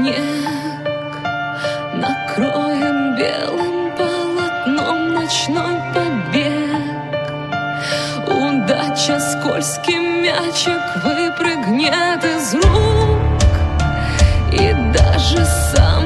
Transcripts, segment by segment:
Снег, накроем белым полотном ночной побег. Удача скользкий мячик выпрыгнет из рук, и даже самый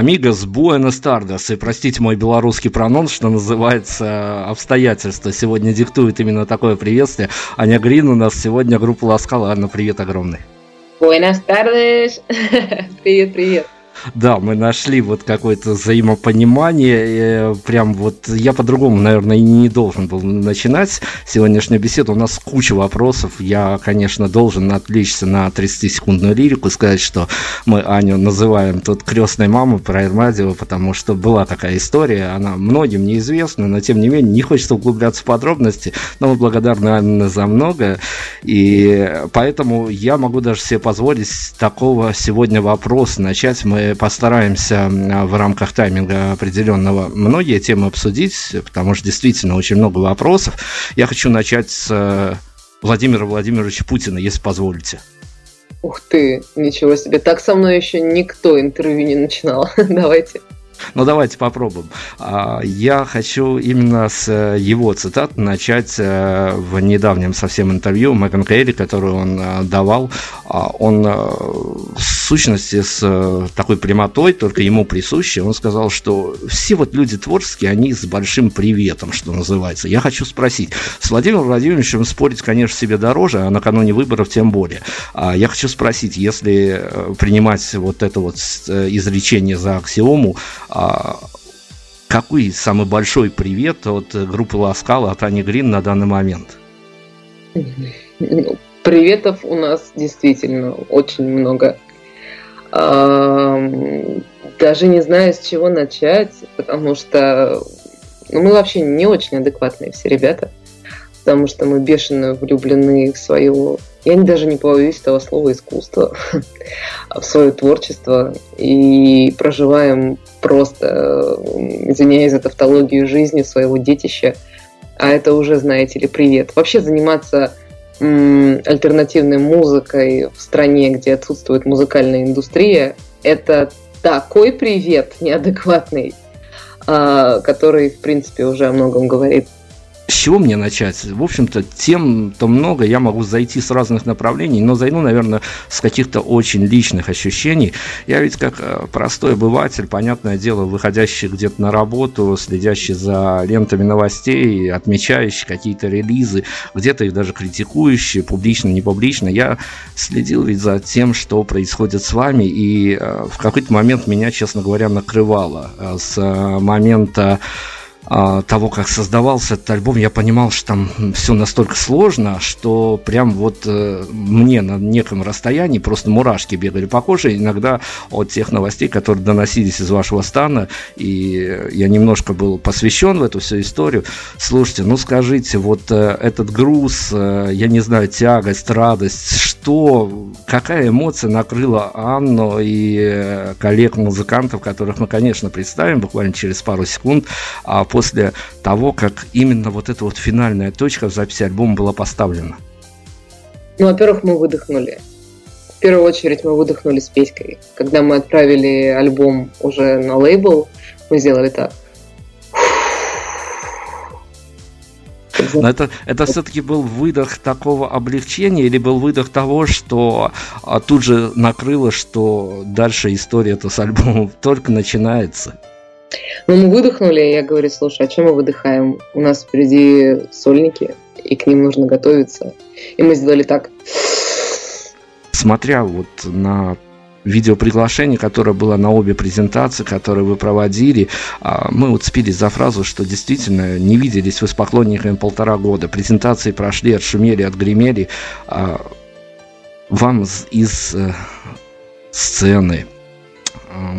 Амигос Буэнос Тардас. И простите мой белорусский прононс, что называется обстоятельства. Сегодня диктует именно такое приветствие. Аня Грин у нас сегодня группа Ласкала. Анна, привет огромный. Buenas tardes. Привет, привет. Да, мы нашли вот какое-то взаимопонимание. э, Прям вот я по-другому, наверное, и не должен был начинать сегодняшнюю беседу. У нас куча вопросов. Я, конечно, должен отвлечься на 30-секундную лирику и сказать, что мы Аню называем тут крестной мамой про радио, потому что была такая история. Она многим неизвестна, но тем не менее не хочется углубляться в подробности. Но мы благодарны Анне за многое. И поэтому я могу даже себе позволить такого сегодня вопроса начать. Мы постараемся в рамках тайминга определенного многие темы обсудить, потому что действительно очень много вопросов. Я хочу начать с э, Владимира Владимировича Путина, если позволите. Ух ты, ничего себе. Так со мной еще никто интервью не начинал. Давайте. Ну, давайте попробуем. А, я хочу именно с э, его цитат начать э, в недавнем совсем интервью Мэган Кейли, которую он э, давал. А, он в сущности с такой прямотой, только ему присущей, он сказал, что все вот люди творческие, они с большим приветом, что называется. Я хочу спросить, с Владимиром Владимировичем спорить, конечно, себе дороже, а накануне выборов тем более. А, я хочу спросить, если принимать вот это вот изречение за аксиому, какой самый большой привет от группы Ласкала, от Ани Грин на данный момент? Ну, приветов у нас действительно очень много. Даже не знаю, с чего начать, потому что ну, мы вообще не очень адекватные все ребята, потому что мы бешено влюблены в свое я даже не побоюсь этого слова искусство, в свое творчество и проживаем просто, извиняюсь за тавтологию жизни своего детища, а это уже, знаете ли, привет. Вообще заниматься альтернативной музыкой в стране, где отсутствует музыкальная индустрия, это такой привет неадекватный, а, который, в принципе, уже о многом говорит. С чего мне начать? В общем-то, тем-то много, я могу зайти с разных направлений, но зайду, наверное, с каких-то очень личных ощущений. Я ведь как э, простой обыватель, понятное дело, выходящий где-то на работу, следящий за лентами новостей, отмечающий какие-то релизы, где-то их даже критикующий, публично, не публично, я следил ведь за тем, что происходит с вами, и э, в какой-то момент меня, честно говоря, накрывало. Э, с момента того, как создавался этот альбом, я понимал, что там все настолько сложно, что прям вот э, мне на неком расстоянии просто мурашки бегали по коже иногда от тех новостей, которые доносились из вашего стана, и я немножко был посвящен в эту всю историю. Слушайте, ну скажите, вот э, этот груз, э, я не знаю, тягость, радость, что, какая эмоция накрыла Анну и коллег-музыкантов, которых мы, конечно, представим буквально через пару секунд, а после того, как именно вот эта вот финальная точка в записи альбома была поставлена? Ну, во-первых, мы выдохнули. В первую очередь мы выдохнули с Петькой. Когда мы отправили альбом уже на лейбл, мы сделали так. Но это, это все-таки был выдох такого облегчения или был выдох того, что а, тут же накрыло, что дальше история-то с альбомом только начинается? Ну, мы выдохнули, я говорю, слушай, а чем мы выдыхаем? У нас впереди сольники, и к ним нужно готовиться. И мы сделали так. Смотря вот на видеоприглашение, которое было на обе презентации, которые вы проводили, а, мы уцепились за фразу, что действительно не виделись вы с поклонниками полтора года. Презентации прошли, отшумели, отгремели. А, вам из э, сцены,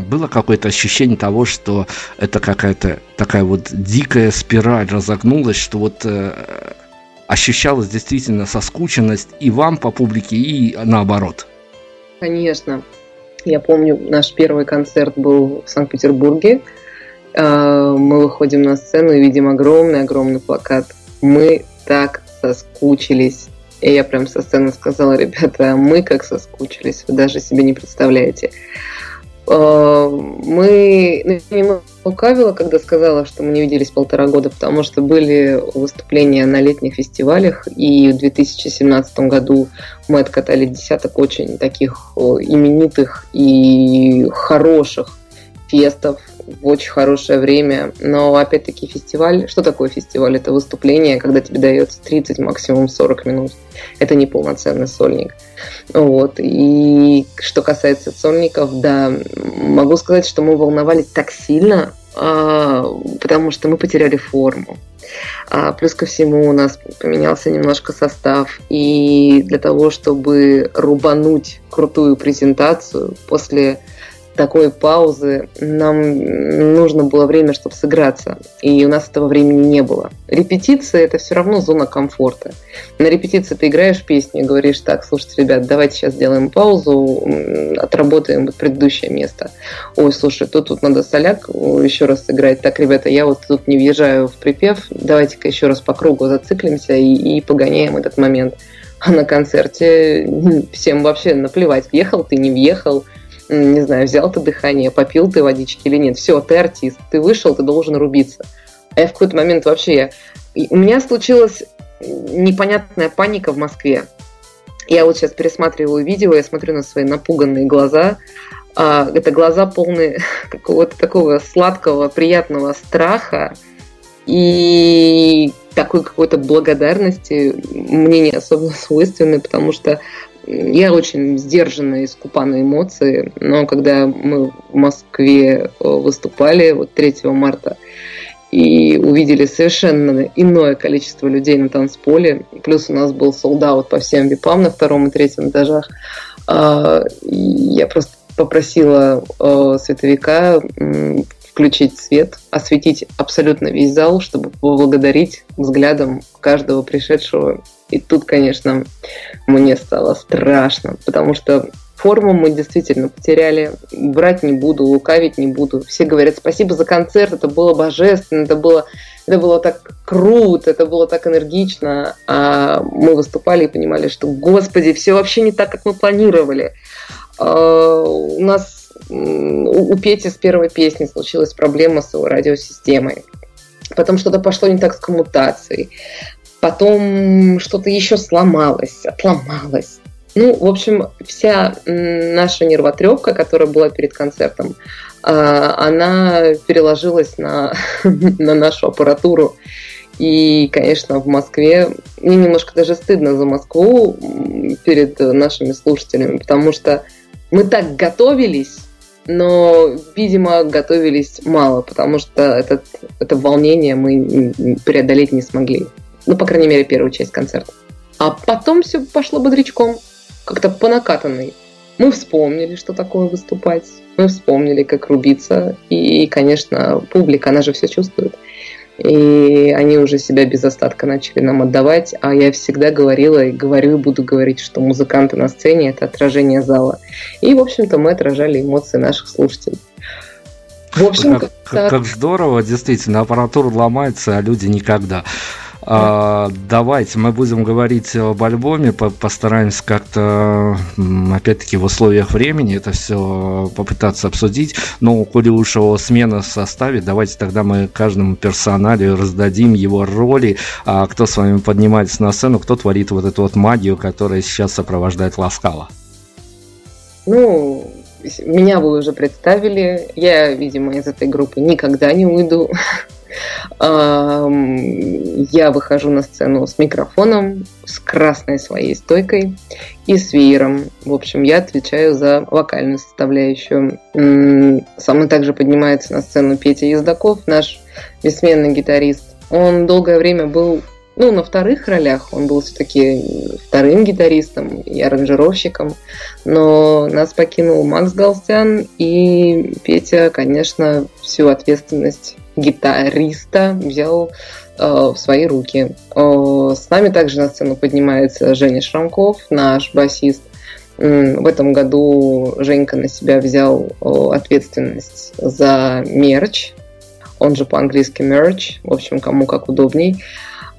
было какое-то ощущение того, что это какая-то такая вот дикая спираль разогнулась, что вот э, ощущалась действительно соскученность и вам по публике, и наоборот. Конечно. Я помню, наш первый концерт был в Санкт-Петербурге. Э, мы выходим на сцену и видим огромный-огромный плакат. Мы так соскучились. И я прям со сцены сказала, ребята, мы как соскучились, вы даже себе не представляете. Э, мы ну, лукавила, когда сказала, что мы не виделись полтора года, потому что были выступления на летних фестивалях, и в 2017 году мы откатали десяток очень таких именитых и хороших фестов в очень хорошее время. Но опять-таки фестиваль, что такое фестиваль? Это выступление, когда тебе дается 30, максимум 40 минут. Это не полноценный сольник. Вот. И что касается сольников, да, могу сказать, что мы волновались так сильно, а, потому что мы потеряли форму. А, плюс ко всему у нас поменялся немножко состав. И для того, чтобы рубануть крутую презентацию после такой паузы нам нужно было время, чтобы сыграться. И у нас этого времени не было. Репетиция – это все равно зона комфорта. На репетиции ты играешь песню и говоришь, так, слушайте, ребят, давайте сейчас сделаем паузу, отработаем вот предыдущее место. Ой, слушай, тут, тут надо соляк еще раз сыграть. Так, ребята, я вот тут не въезжаю в припев, давайте-ка еще раз по кругу зациклимся и, и погоняем этот момент. А на концерте всем вообще наплевать, въехал ты, не въехал, не знаю, взял ты дыхание, попил ты водички или нет. Все, ты артист, ты вышел, ты должен рубиться. А я в какой-то момент вообще... У меня случилась непонятная паника в Москве. Я вот сейчас пересматриваю видео, я смотрю на свои напуганные глаза. А, это глаза полные какого-то такого сладкого, приятного страха и такой какой-то благодарности мне не особо свойственны, потому что я очень сдержанная и скупа на эмоции, но когда мы в Москве э, выступали вот 3 марта и увидели совершенно иное количество людей на танцполе, плюс у нас был солдат по всем випам на втором и третьем этажах, а, я просто попросила э, световика включить свет, осветить абсолютно весь зал, чтобы поблагодарить взглядом каждого пришедшего. И тут, конечно, мне стало страшно, потому что форму мы действительно потеряли. Брать не буду, лукавить не буду. Все говорят спасибо за концерт, это было божественно, это было, это было так круто, это было так энергично. А мы выступали и понимали, что, господи, все вообще не так, как мы планировали. А, у нас у Пети с первой песни случилась проблема с его радиосистемой. Потом что-то пошло не так с коммутацией. Потом что-то еще сломалось, отломалось. Ну, в общем, вся наша нервотрепка, которая была перед концертом, а, она переложилась на, на нашу аппаратуру. И, конечно, в Москве мне немножко даже стыдно за Москву перед нашими слушателями, потому что мы так готовились, но, видимо, готовились мало, потому что этот, это волнение мы преодолеть не смогли. Ну, по крайней мере, первую часть концерта. А потом все пошло бодрячком, как-то по накатанной. Мы вспомнили, что такое выступать, мы вспомнили, как рубиться, и, конечно, публика, она же все чувствует и они уже себя без остатка начали нам отдавать, а я всегда говорила и говорю и буду говорить, что музыканты на сцене – это отражение зала. И, в общем-то, мы отражали эмоции наших слушателей. В общем, как, как, как здорово, действительно, аппаратура ломается, а люди никогда. А, давайте мы будем говорить об альбоме, по постараемся как-то, опять-таки, в условиях времени это все попытаться обсудить. Но, коли уж его смена в составе, давайте тогда мы каждому персонале раздадим его роли, а кто с вами поднимается на сцену, кто творит вот эту вот магию, которая сейчас сопровождает Ласкала. Ну, меня вы уже представили. Я, видимо, из этой группы никогда не уйду. Я выхожу на сцену с микрофоном, с красной своей стойкой и с веером. В общем, я отвечаю за вокальную составляющую. Со мной также поднимается на сцену Петя Ездаков, наш бессменный гитарист. Он долгое время был ну, на вторых ролях он был все-таки вторым гитаристом и аранжировщиком, но нас покинул Макс Галстян, и Петя, конечно, всю ответственность гитариста взял э, в свои руки. С нами также на сцену поднимается Женя Шрамков, наш басист. В этом году Женька на себя взял ответственность за мерч, он же по-английски мерч, в общем, кому как удобней.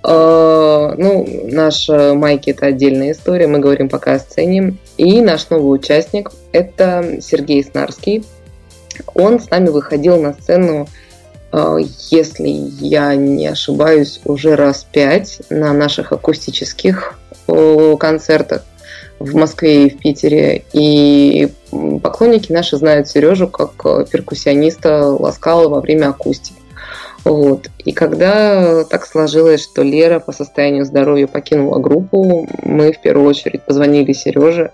Ну, наш майки это отдельная история, мы говорим пока о сцене. И наш новый участник это Сергей Снарский. Он с нами выходил на сцену Э, если я не ошибаюсь, уже раз пять на наших акустических э, концертах в Москве и в Питере. И поклонники наши знают Сережу как э, перкуссиониста Ласкала во время акустики. Вот. И когда так сложилось, что Лера по состоянию здоровья покинула группу, мы в первую очередь позвонили Сереже,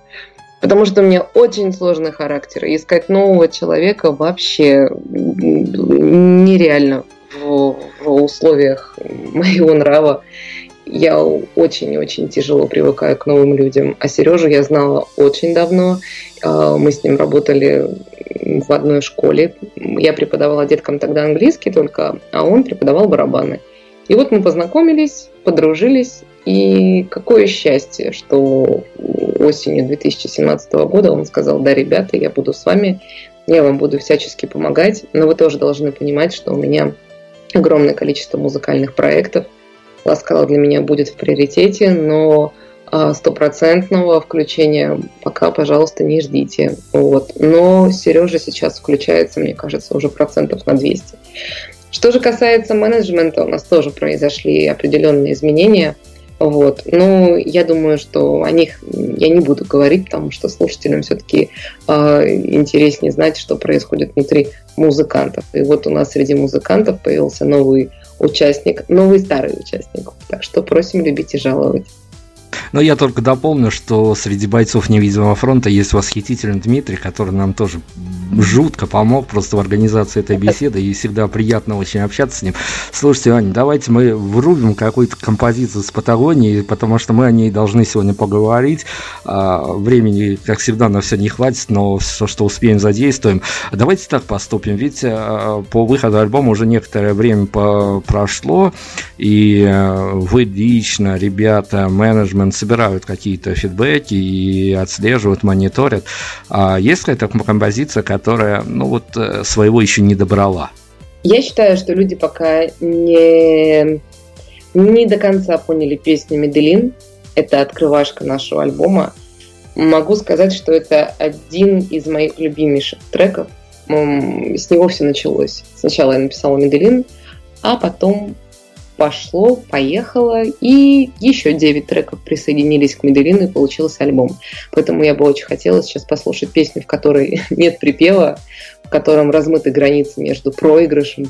Потому что у меня очень сложный характер. И искать нового человека вообще нереально в, в условиях моего нрава. Я очень-очень тяжело привыкаю к новым людям. А Сережу я знала очень давно. А, мы с ним работали в одной школе. Я преподавала деткам тогда английский только, а он преподавал барабаны. И вот мы познакомились, подружились, и какое счастье, что осенью 2017 года он сказал, да, ребята, я буду с вами, я вам буду всячески помогать, но вы тоже должны понимать, что у меня огромное количество музыкальных проектов. Ласкала для меня будет в приоритете, но стопроцентного включения пока, пожалуйста, не ждите. Вот. Но Сережа сейчас включается, мне кажется, уже процентов на 200. Что же касается менеджмента, у нас тоже произошли определенные изменения. Вот. Но я думаю, что о них я не буду говорить, потому что слушателям все-таки э, интереснее знать, что происходит внутри музыкантов. И вот у нас среди музыкантов появился новый участник, новый старый участник. Так что просим любить и жаловать. Но я только дополню, что среди бойцов невидимого фронта есть восхитительный Дмитрий, который нам тоже жутко помог просто в организации этой беседы, и всегда приятно очень общаться с ним. Слушайте, Аня, давайте мы врубим какую-то композицию с Патагонии, потому что мы о ней должны сегодня поговорить. А, времени, как всегда, на все не хватит, но все, что успеем, задействуем. Давайте так поступим, ведь а, по выходу альбома уже некоторое время прошло, и а, вы лично, ребята, менеджмент собирают какие-то фидбэки и отслеживают, мониторят. Есть какая-то композиция, которая, ну вот, э, своего еще не добрала? Я считаю, что люди пока не, не до конца поняли песню «Меделин». Это открывашка нашего альбома. Могу сказать, что это один из моих любимейших треков. С него все началось. Сначала я написала «Меделин», а потом пошло, поехало, и еще 9 треков присоединились к Меделину, и получился альбом. Поэтому я бы очень хотела сейчас послушать песню, в которой нет припева, в котором размыты границы между проигрышем,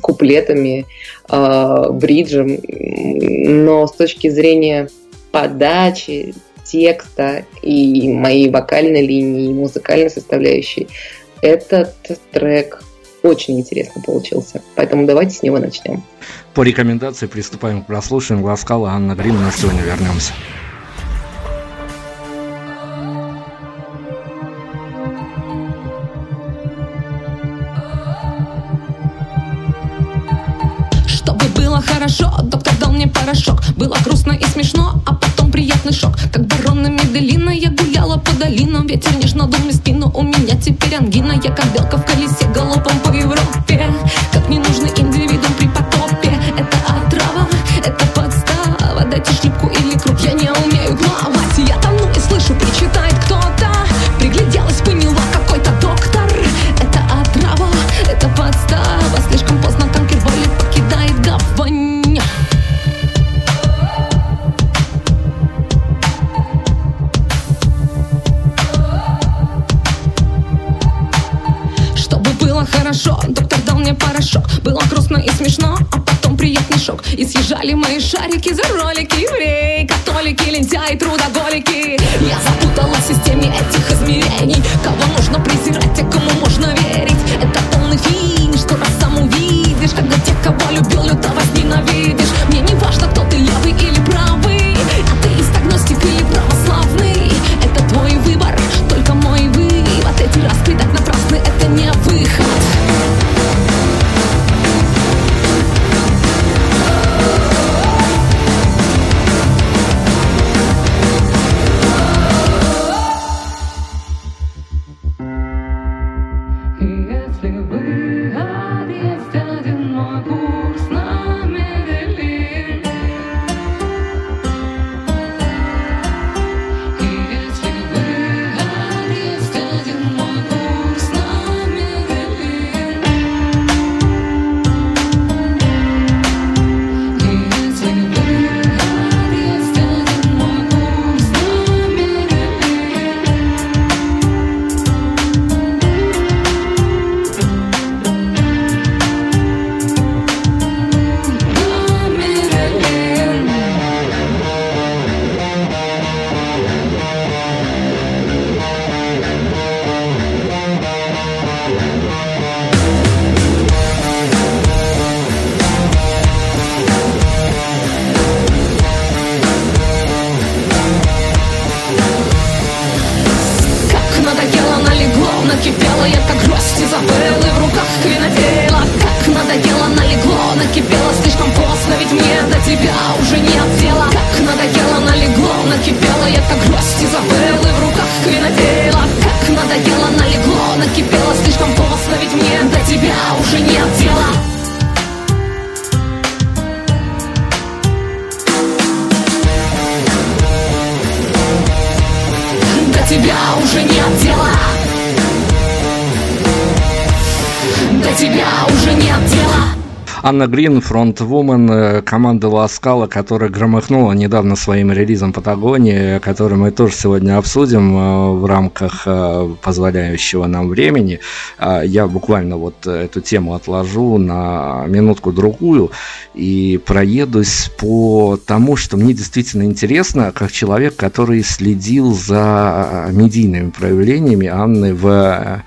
куплетами, э, бриджем, но с точки зрения подачи, текста и моей вокальной линии, и музыкальной составляющей, этот трек очень интересно получился. Поэтому давайте с него начнем. По рекомендации приступаем к прослушиванию. Глазкала Анна Грин. На сегодня вернемся. Мне порошок. Было грустно и смешно, а потом приятный шок. Как барон на Меделина я гуляла по долинам. Ветер нежно дул мне спину, у меня теперь ангина. Я как белка в колесе галопом по Европе. Как не И съезжали мои шарики за ролики Анна Грин, фронтвумен э, команды Ласкала, которая громыхнула недавно своим релизом Патагонии, который мы тоже сегодня обсудим э, в рамках э, позволяющего нам времени. А, я буквально вот эту тему отложу на минутку-другую и проедусь по тому, что мне действительно интересно, как человек, который следил за медийными проявлениями Анны в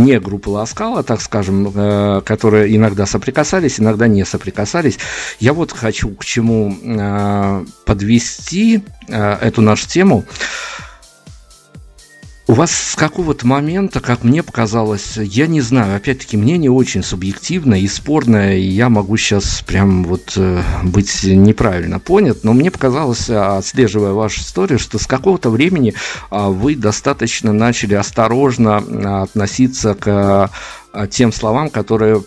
не группы Ласкала, так скажем, э, которые иногда соприкасались, иногда не соприкасались. Я вот хочу к чему э, подвести э, эту нашу тему. У вас с какого-то момента, как мне показалось, я не знаю, опять-таки мнение очень субъективное и спорное, и я могу сейчас прям вот э, быть неправильно понят, но мне показалось, отслеживая вашу историю, что с какого-то времени э, вы достаточно начали осторожно э, относиться к тем словам, которые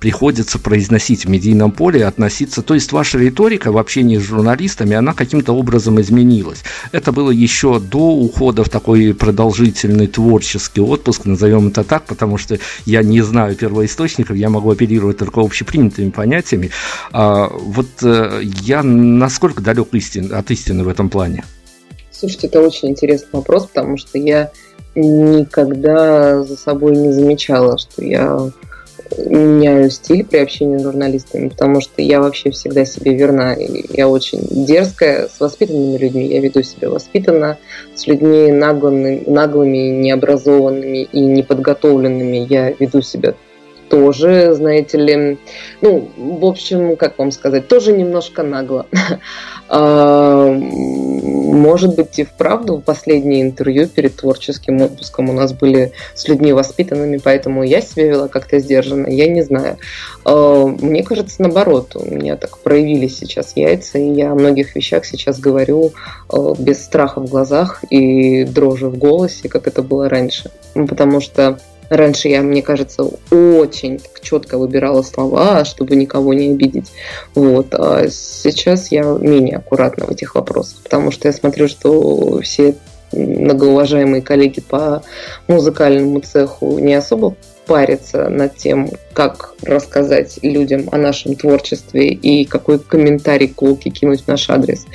приходится произносить в медийном поле относиться. То есть ваша риторика в общении с журналистами, она каким-то образом изменилась. Это было еще до ухода в такой продолжительный творческий отпуск, назовем это так, потому что я не знаю первоисточников, я могу оперировать только общепринятыми понятиями. А, вот э, я насколько далек от истины в этом плане? Слушайте, это очень интересный вопрос, потому что я никогда за собой не замечала, что я меняю стиль при общении с журналистами, потому что я вообще всегда себе верна. Я очень дерзкая с воспитанными людьми. Я веду себя воспитанно. С людьми наглыми, наглыми необразованными и неподготовленными я веду себя тоже, знаете ли, ну, в общем, как вам сказать, тоже немножко нагло. А, может быть, и вправду последнее интервью перед творческим отпуском у нас были с людьми воспитанными, поэтому я себя вела как-то сдержанно, я не знаю. А, мне кажется, наоборот, у меня так проявились сейчас яйца, и я о многих вещах сейчас говорю а, без страха в глазах и дрожи в голосе, как это было раньше. Потому что Раньше я, мне кажется, очень четко выбирала слова, чтобы никого не обидеть. Вот. А сейчас я менее аккуратна в этих вопросах, потому что я смотрю, что все многоуважаемые коллеги по музыкальному цеху не особо париться над тем, как рассказать людям о нашем творчестве и какой комментарий колки кинуть в наш адрес.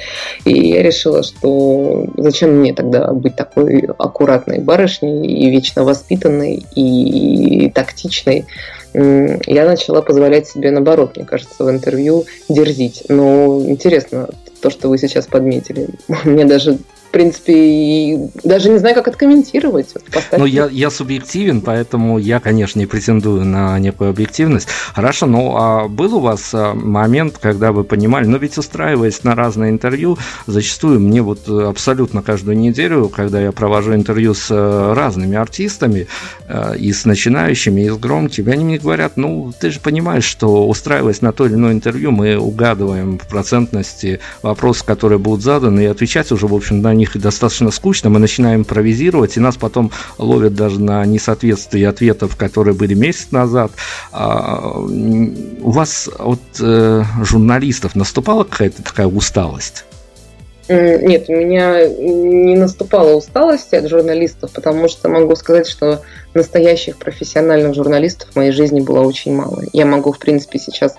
И я решила, что зачем мне тогда быть такой аккуратной барышней и вечно воспитанной и тактичной. Я начала позволять себе наоборот, мне кажется, в интервью дерзить. Но интересно, то, что вы сейчас подметили. Мне даже принципе, и даже не знаю, как откомментировать. Ну, я, я субъективен, поэтому я, конечно, не претендую на некую объективность. Хорошо, ну, а был у вас а, момент, когда вы понимали, ну, ведь устраиваясь на разные интервью, зачастую мне вот абсолютно каждую неделю, когда я провожу интервью с э, разными артистами, э, и с начинающими, и с громкими, они мне говорят, ну, ты же понимаешь, что устраиваясь на то или иное интервью, мы угадываем в процентности вопросы, которые будут заданы, и отвечать уже, в общем, на них достаточно скучно, мы начинаем импровизировать, и нас потом ловят даже на несоответствии ответов, которые были месяц назад. А, у вас от э, журналистов наступала какая-то такая усталость? Нет, у меня не наступала усталость от журналистов, потому что могу сказать, что настоящих профессиональных журналистов в моей жизни было очень мало. Я могу, в принципе, сейчас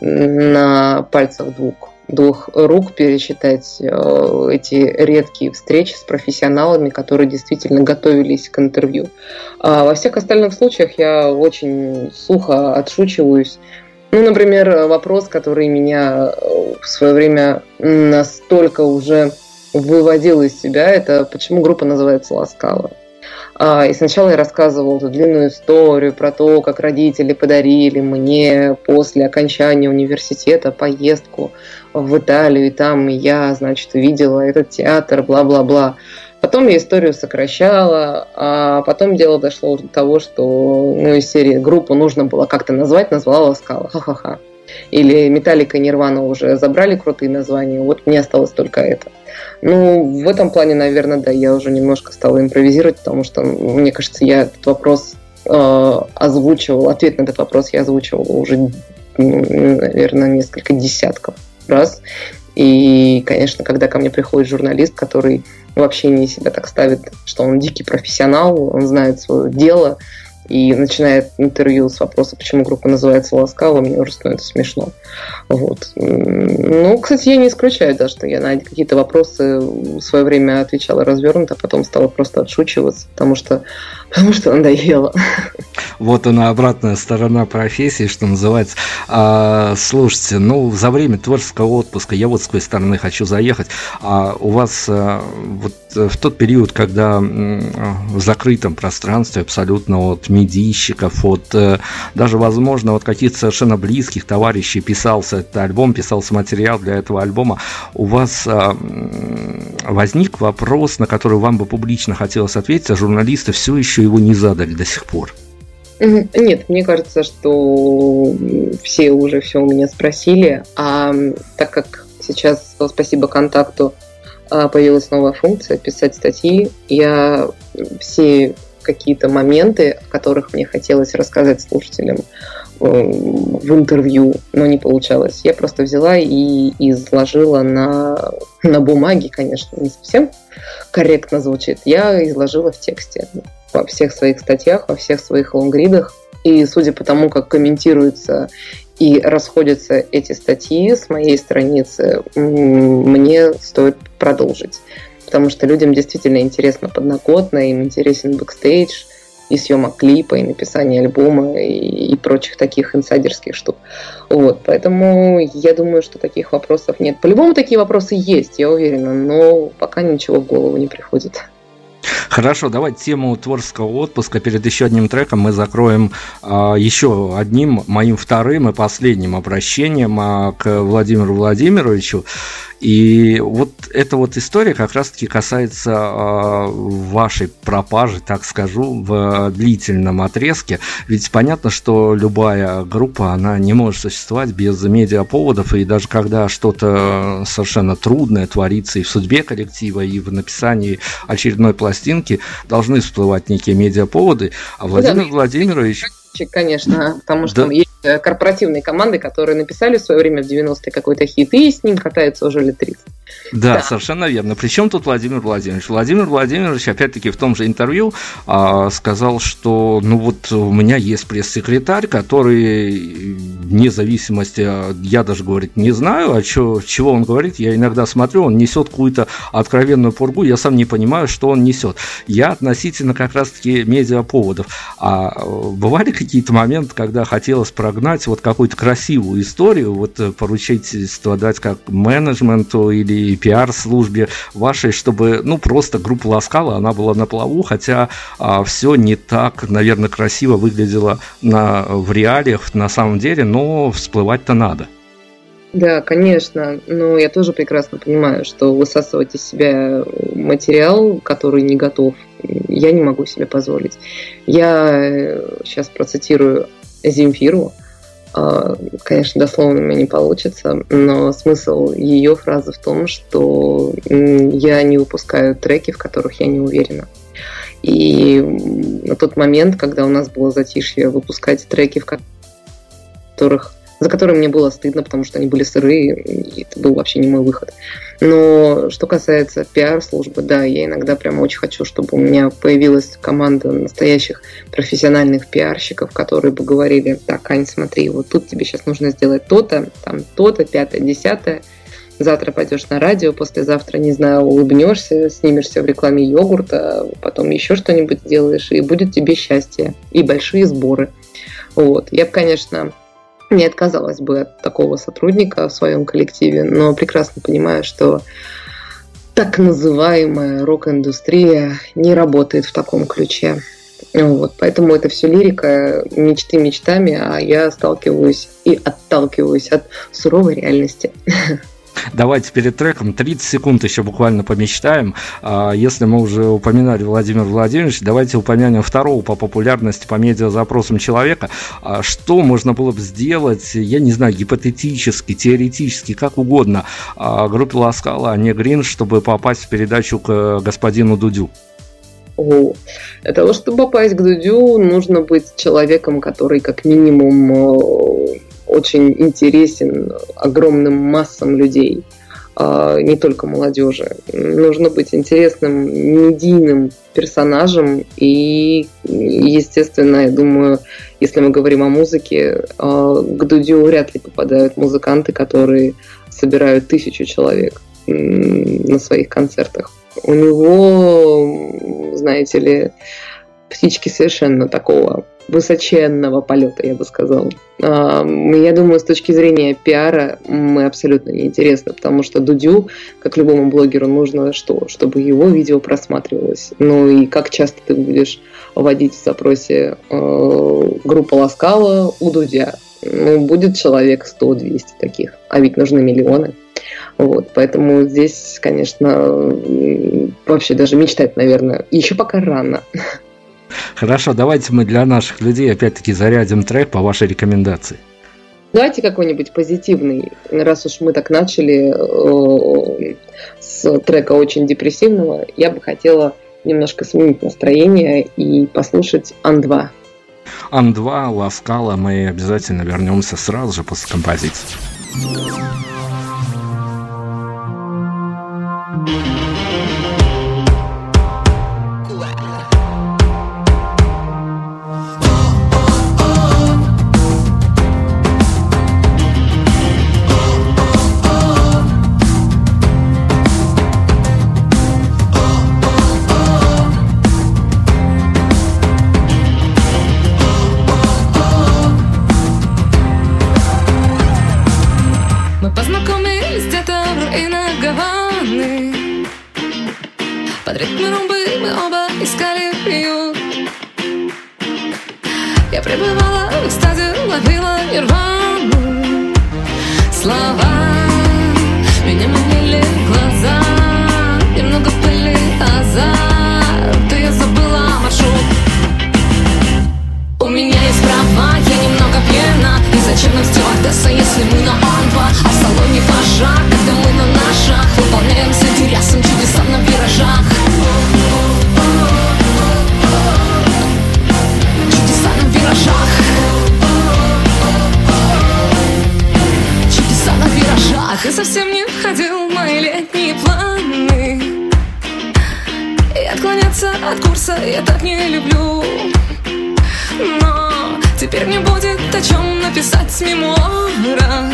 на пальцах двух двух рук пересчитать э, эти редкие встречи с профессионалами, которые действительно готовились к интервью. А во всех остальных случаях я очень сухо отшучиваюсь. Ну, например, вопрос, который меня э, в свое время настолько уже выводил из себя, это почему группа называется Ласкала. А, и сначала я рассказывала эту длинную историю про то, как родители подарили мне после окончания университета поездку в Италию, и там я, значит, увидела этот театр, бла-бла-бла. Потом я историю сокращала, а потом дело дошло до того, что ну, из серии группу нужно было как-то назвать, назвала Ласкала. Ха-ха-ха. Или Металлика и Нирвана уже забрали крутые названия, вот мне осталось только это. Ну, в этом плане, наверное, да, я уже немножко стала импровизировать, потому что, мне кажется, я этот вопрос э, озвучивал, ответ на этот вопрос я озвучивала уже, наверное, несколько десятков раз. И, конечно, когда ко мне приходит журналист, который вообще не себя так ставит, что он дикий профессионал, он знает свое дело, и начинает интервью с вопроса, почему группа называется Ласкала, мне уже становится смешно. Вот. Ну, кстати, я не исключаю, да, что я на какие-то вопросы в свое время отвечала развернуто, а потом стала просто отшучиваться, потому что, потому что надоело. Вот она, обратная сторона профессии, что называется. А, слушайте, ну, за время творческого отпуска я вот с какой стороны хочу заехать. А у вас а, вот в тот период, когда в закрытом пространстве абсолютно от медийщиков, от э, даже, возможно, от каких-то совершенно близких товарищей писался этот альбом, писался материал для этого альбома, у вас возник вопрос, на который вам бы публично хотелось ответить, а журналисты все еще его не задали до сих пор? Нет, мне кажется, что все уже все у меня спросили, а так как сейчас, спасибо контакту, а, появилась новая функция писать статьи, я все какие-то моменты, в которых мне хотелось рассказать слушателям э, в интервью, но не получалось. Я просто взяла и изложила на, на бумаге, конечно, не совсем корректно звучит, я изложила в тексте во всех своих статьях, во всех своих лонгридах. И судя по тому, как комментируются и расходятся эти статьи с моей страницы, мне стоит продолжить потому что людям действительно интересно подноготная, им интересен бэкстейдж, и съемок клипа, и написание альбома, и, и прочих таких инсайдерских штук. Вот, поэтому я думаю, что таких вопросов нет. По-любому такие вопросы есть, я уверена, но пока ничего в голову не приходит. Хорошо, давай тему творческого отпуска перед еще одним треком мы закроем а, еще одним моим вторым и последним обращением а, к Владимиру Владимировичу. И вот эта вот история как раз-таки касается э, вашей пропажи, так скажу, в длительном отрезке. Ведь понятно, что любая группа, она не может существовать без медиаповодов, и даже когда что-то совершенно трудное творится и в судьбе коллектива, и в написании очередной пластинки, должны всплывать некие медиаповоды. А Владимир да, Владимирович конечно, потому что да. есть э, корпоративные команды, которые написали в свое время в 90-е какой-то хит, и с ним катаются уже лет 30. Да, да, совершенно верно. Причем тут Владимир Владимирович? Владимир Владимирович, опять-таки, в том же интервью а, сказал, что ну вот у меня есть пресс-секретарь, который вне зависимости, я даже, говорит, не знаю, а чё, чего он говорит, я иногда смотрю, он несет какую-то откровенную пургу, я сам не понимаю, что он несет. Я относительно как раз-таки медиаповодов. А бывали какие-то моменты, когда хотелось прогнать вот какую-то красивую историю, вот поручительство дать как менеджменту или пиар-службе вашей, чтобы, ну, просто группа ласкала, она была на плаву, хотя а, все не так, наверное, красиво выглядело на, в реалиях на самом деле, но всплывать-то надо. Да, конечно, но я тоже прекрасно понимаю, что высасывать из себя материал, который не готов, я не могу себе позволить. Я сейчас э, процитирую Земфиру, конечно, дословно у меня не получится, но смысл ее фразы в том, что я не выпускаю треки, в которых я не уверена. И на тот момент, когда у нас было затишье, выпускать треки, в которых за которые мне было стыдно, потому что они были сырые, и это был вообще не мой выход. Но что касается пиар-службы, да, я иногда прям очень хочу, чтобы у меня появилась команда настоящих профессиональных пиарщиков, которые бы говорили, так, Ань, смотри, вот тут тебе сейчас нужно сделать то-то, там то-то, пятое, десятое, завтра пойдешь на радио, послезавтра, не знаю, улыбнешься, снимешься в рекламе йогурта, потом еще что-нибудь сделаешь, и будет тебе счастье и большие сборы. Вот. Я бы, конечно, не отказалась бы от такого сотрудника в своем коллективе, но прекрасно понимаю, что так называемая рок-индустрия не работает в таком ключе. Вот, поэтому это все лирика, мечты мечтами, а я сталкиваюсь и отталкиваюсь от суровой реальности. Давайте перед треком 30 секунд еще буквально помечтаем. А, если мы уже упоминали Владимир Владимирович, давайте упомянем второго по популярности по медиазапросам человека. А, что можно было бы сделать, я не знаю, гипотетически, теоретически, как угодно, а, группе Ласкала, а не Грин, чтобы попасть в передачу к господину Дудю? О, для того, чтобы попасть к Дудю, нужно быть человеком, который как минимум э, очень интересен огромным массам людей, а, не только молодежи. Нужно быть интересным медийным персонажем и, естественно, я думаю, если мы говорим о музыке, а, к Дудю вряд ли попадают музыканты, которые собирают тысячу человек на своих концертах. У него, знаете ли, птички совершенно такого высоченного полета, я бы сказала. Я думаю, с точки зрения пиара мы абсолютно неинтересны, потому что Дудю, как любому блогеру, нужно что? Чтобы его видео просматривалось. Ну и как часто ты будешь вводить в запросе э, группа Ласкала у Дудя? Ну, будет человек 100-200 таких, а ведь нужны миллионы. Вот, поэтому здесь, конечно, вообще даже мечтать, наверное, еще пока рано. Хорошо, давайте мы для наших людей опять-таки зарядим трек по вашей рекомендации. Давайте какой-нибудь позитивный, раз уж мы так начали э, с трека очень депрессивного, я бы хотела немножко сменить настроение и послушать Ан-2. Ан-2, Ласкала, мы обязательно вернемся сразу же после композиции. Анна Я пребывала в экстазе, ловила нирвану. Слова меня манили глаза. Немного пыли азарт Ты я забыла маршрут. У меня есть права, я немного пьяна. И зачем нам стюардесса, если мы на Ан-2 А в салоне пожар, когда мы на ножах Выполняем все Ты совсем не входил в мои летние планы. И отклоняться от курса я так не люблю. Но теперь не будет о чем написать в мемуарах.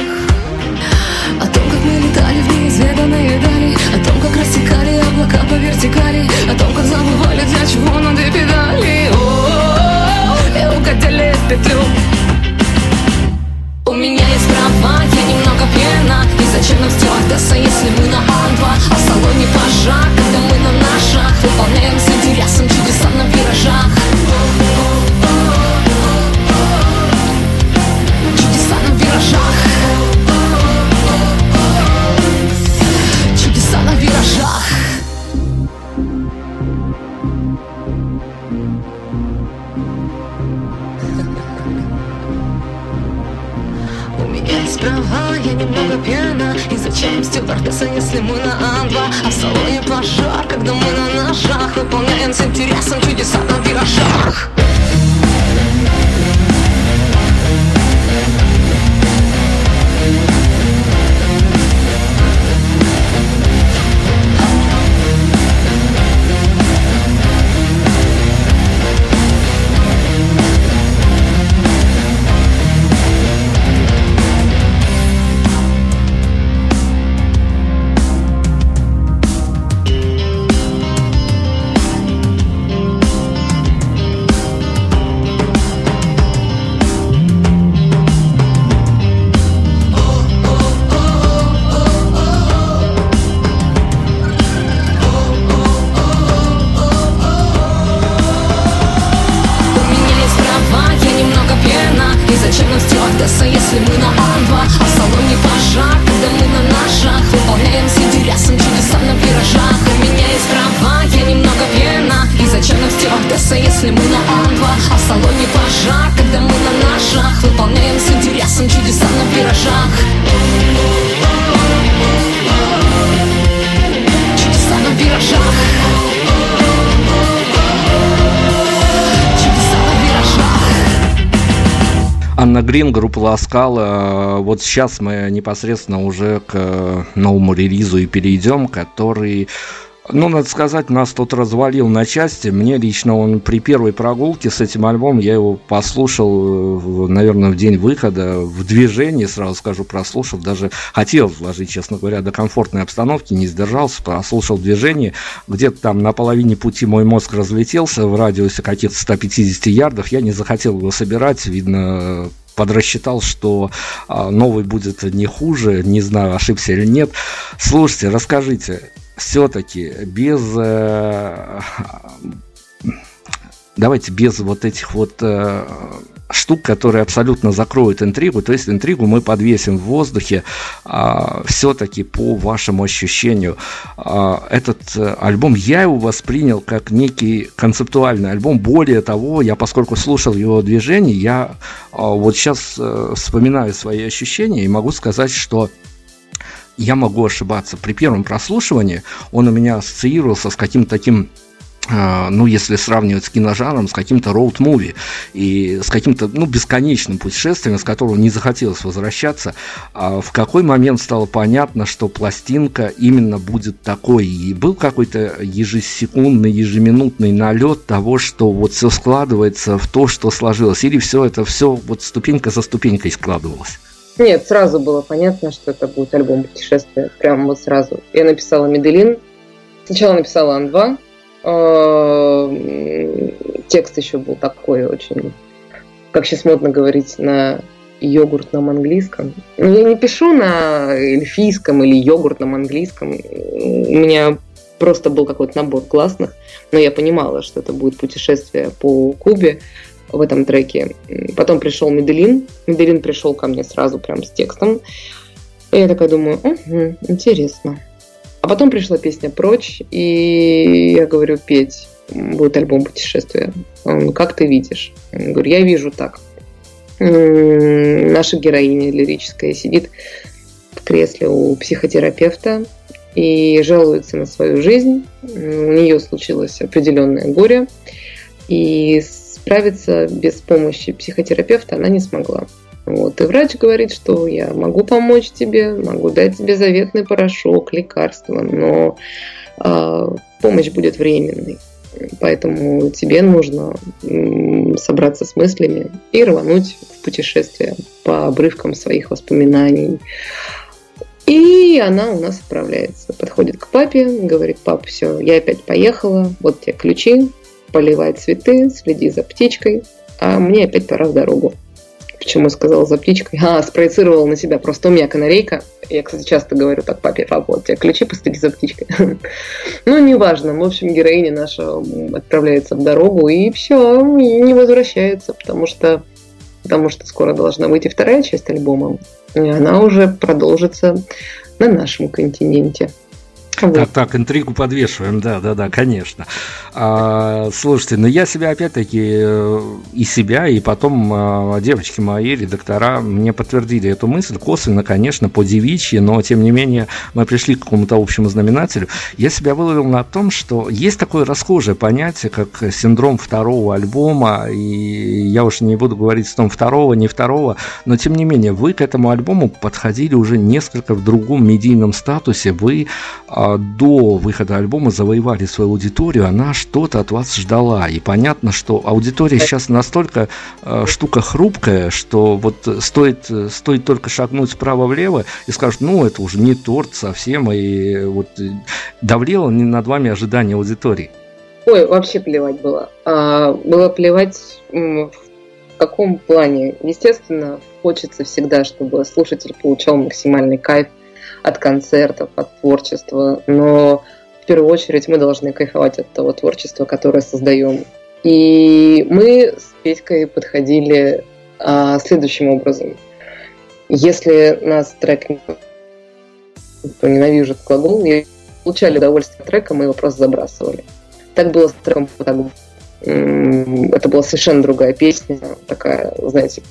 О том, как мы летали в неизведанные дали. О том, как рассекали облака по вертикали. О том, как забывали, для чего надо педали. О -о -о, И укатили в петлю. Зачем нам стюардесса, если мы на А2 А в салоне пожар, когда мы на ножах Выполняем с интересом чудеса на виражах. Namına Грин, группа Ласкала. Вот сейчас мы непосредственно уже к новому релизу и перейдем, который ну, надо сказать, нас тут развалил на части. Мне лично он при первой прогулке с этим альбомом, я его послушал, наверное, в день выхода, в движении, сразу скажу, прослушал. Даже хотел вложить, честно говоря, до комфортной обстановки, не сдержался, прослушал движение. Где-то там на половине пути мой мозг разлетелся в радиусе каких-то 150 ярдов. Я не захотел его собирать, видно, подрасчитал, что а, новый будет не хуже, не знаю, ошибся или нет. Слушайте, расскажите, все-таки без э, давайте без вот этих вот э, штук, которые абсолютно закроют интригу. То есть интригу мы подвесим в воздухе. А, все-таки по вашему ощущению, а, этот а, альбом я его воспринял как некий концептуальный альбом. Более того, я поскольку слушал его движение, я а, вот сейчас а, вспоминаю свои ощущения и могу сказать, что я могу ошибаться. При первом прослушивании он у меня ассоциировался с каким-то таким ну, если сравнивать с киножанром, с каким-то роуд-муви и с каким-то, ну, бесконечным путешествием, с которого не захотелось возвращаться, а в какой момент стало понятно, что пластинка именно будет такой, и был какой-то ежесекундный, ежеминутный налет того, что вот все складывается в то, что сложилось, или все это все вот ступенька за ступенькой складывалось? Нет, сразу было понятно, что это будет альбом путешествия. Прямо вот сразу. Я написала Меделин. Сначала написала Ан-2. Э, текст еще был такой очень, как сейчас модно говорить, на йогуртном английском. Ну, я не пишу на эльфийском или йогуртном английском. У меня просто был какой-то набор классных, но я понимала, что это будет путешествие по Кубе в этом треке. Потом пришел Меделин. Меделин пришел ко мне сразу прям с текстом. И я такая думаю, угу, интересно. А потом пришла песня «Прочь», и я говорю, Петь, будет альбом «Путешествие». Он, как ты видишь? Я говорю, я вижу так. Наша героиня лирическая сидит в кресле у психотерапевта и жалуется на свою жизнь. У нее случилось определенное горе. И справиться без помощи психотерапевта она не смогла. Вот. И врач говорит, что я могу помочь тебе, могу дать тебе заветный порошок, лекарство, но э, помощь будет временной. Поэтому тебе нужно собраться с мыслями и рвануть в путешествие по обрывкам своих воспоминаний. И она у нас отправляется. Подходит к папе, говорит, пап, все, я опять поехала, вот тебе ключи, поливай цветы, следи за птичкой, а мне опять пора в дорогу. Почему сказала за птичкой? А, спроецировала на себя. Просто у меня канарейка. Я, кстати, часто говорю так папе, папа, вот тебе ключи, последи за птичкой. ну, неважно. В общем, героиня наша отправляется в дорогу и все, не возвращается, потому что, потому что скоро должна выйти вторая часть альбома. И она уже продолжится на нашем континенте. Так, так, интригу подвешиваем, да, да, да, конечно. А, слушайте, ну я себя опять-таки э, и себя, и потом а, девочки мои, редактора, мне подтвердили эту мысль, косвенно, конечно, по девичьи, но тем не менее мы пришли к какому-то общему знаменателю. Я себя выловил на том, что есть такое расхожее понятие, как синдром второго альбома, и я уж не буду говорить о том второго, не второго, но тем не менее вы к этому альбому подходили уже несколько в другом медийном статусе, вы а, до выхода альбома завоевали свою аудиторию, она что-то от вас ждала. И понятно, что аудитория сейчас настолько э, штука хрупкая, что вот стоит, стоит только шагнуть справа-влево и скажут, ну, это уже не торт совсем, и вот давлело не над вами ожидание аудитории. Ой, вообще плевать было. А, было плевать в каком плане? Естественно, хочется всегда, чтобы слушатель получал максимальный кайф от концертов, от творчества, но в первую очередь мы должны кайфовать от того творчества, которое создаем. И мы с Петькой подходили а, следующим образом. Если нас трек ненавижу глагол, и получали удовольствие от трека, мы его просто забрасывали. Так было с треком это была совершенно другая песня, такая, знаете,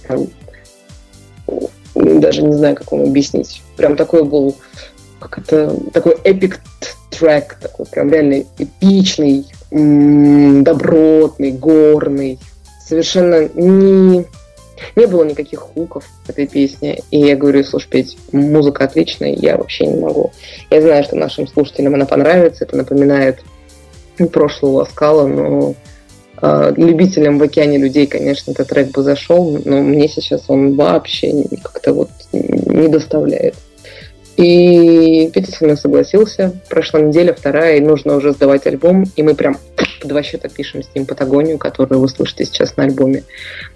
даже не знаю, как вам объяснить. Прям такой был, как это, такой эпик трек, такой прям реально эпичный, добротный, горный, совершенно не, Не было никаких хуков этой песни. И я говорю, слушай, Петь, музыка отличная, я вообще не могу. Я знаю, что нашим слушателям она понравится. Это напоминает прошлого Ласкала, но любителям в океане людей, конечно, этот трек бы зашел, но мне сейчас он вообще как-то вот не доставляет. И Петя со мной согласился. Прошла неделя, вторая, и нужно уже сдавать альбом. И мы прям под два счета пишем с ним Патагонию, которую вы слышите сейчас на альбоме.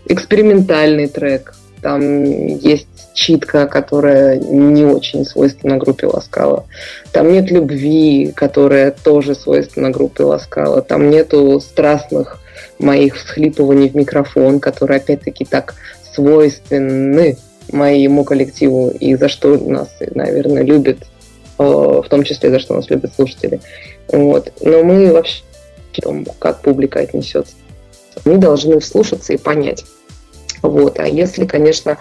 Экспериментальный трек. Там есть читка, которая не очень свойственна группе Ласкала. Там нет любви, которая тоже свойственна группе Ласкала. Там нету страстных моих всхлипываний в микрофон, которые опять-таки так свойственны моему коллективу и за что нас, наверное, любят, э, в том числе за что нас любят слушатели. Вот. Но мы вообще том, как публика отнесется. Мы должны вслушаться и понять. Вот. А если, конечно,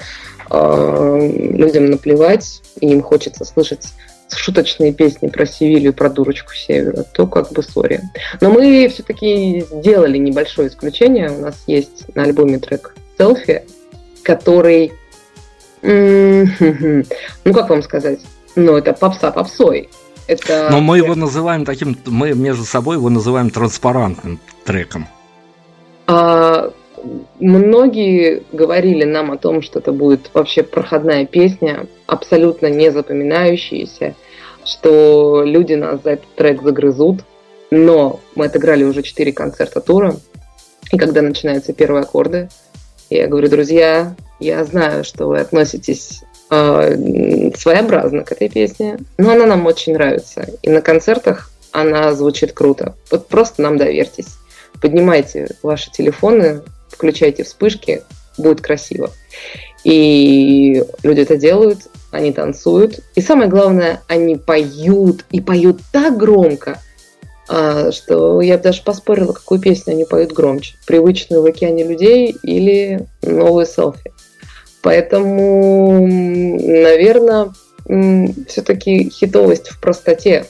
э, людям наплевать, и им хочется слышать шуточные песни про Севилью, про дурочку Севера, то как бы сори. Но мы все-таки сделали небольшое исключение. У нас есть на альбоме трек «Селфи», который ну, как вам сказать? Ну, это попса попсой. Это... Но мы его называем таким, мы между собой его называем транспарантным треком. А, многие говорили нам о том, что это будет вообще проходная песня, абсолютно не запоминающаяся, что люди нас за этот трек загрызут, но мы отыграли уже четыре концерта тура, и когда начинаются первые аккорды, я говорю, друзья, я знаю, что вы относитесь э, своеобразно к этой песне, но она нам очень нравится. И на концертах она звучит круто. Вот просто нам доверьтесь. Поднимайте ваши телефоны, включайте вспышки, будет красиво. И люди это делают, они танцуют. И самое главное, они поют, и поют так громко, а, что я даже поспорила, какую песню они поют громче. Привычную в океане людей или новые селфи. Поэтому, наверное, все-таки хитовость в простоте.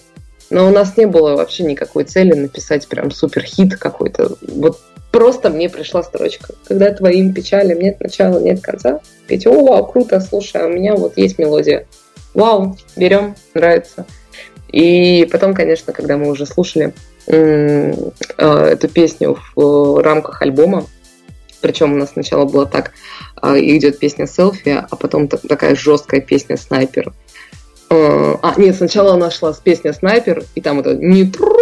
Но у нас не было вообще никакой цели написать прям супер хит какой-то. Вот просто мне пришла строчка. Когда твоим печалям нет начала, нет конца, ведь о, вау, круто, слушай, а у меня вот есть мелодия. Вау, берем, нравится. И потом, конечно, когда мы уже слушали э, эту песню в рамках альбома, причем у нас сначала было так, э, идет песня селфи, а потом такая жесткая песня снайпер. Э, а, нет, сначала она шла с песня снайпер, и там это не тру,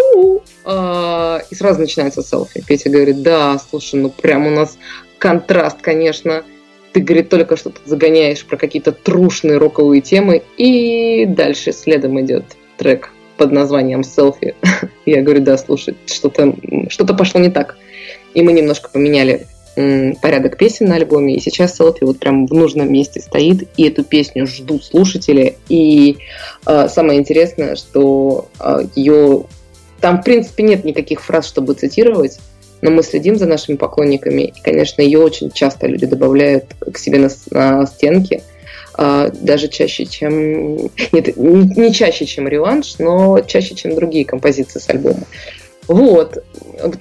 и сразу начинается селфи. Петя говорит, да, слушай, ну прям у нас контраст, конечно. Ты, говорит, только что тут загоняешь про какие-то трушные роковые темы, и дальше следом идет трек под названием «Селфи». Я говорю, да, слушай, что-то что пошло не так. И мы немножко поменяли порядок песен на альбоме, и сейчас селфи вот прям в нужном месте стоит, и эту песню ждут слушатели. И э, самое интересное, что э, а, ее там, в принципе, нет никаких фраз, чтобы цитировать, но мы следим за нашими поклонниками, и, конечно, ее очень часто люди добавляют к себе на, на стенки. А, даже чаще, чем... Нет, не чаще, чем реванш, но чаще, чем другие композиции с альбома. Вот.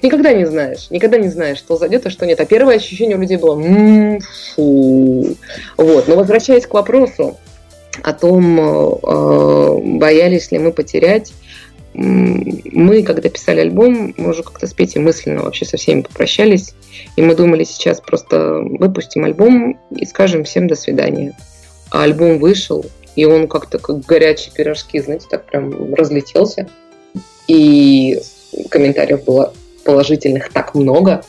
Никогда не знаешь. Никогда не знаешь, что зайдет, а что нет. А первое ощущение у людей было м-м, фу. Вот. Но возвращаясь к вопросу о том, э, боялись ли мы потерять, мы, когда писали альбом, мы уже как-то с Петей мысленно вообще со всеми попрощались, и мы думали сейчас просто выпустим альбом и скажем всем до свидания а альбом вышел, и он как-то как горячие пирожки, знаете, так прям разлетелся. И комментариев было положительных так много.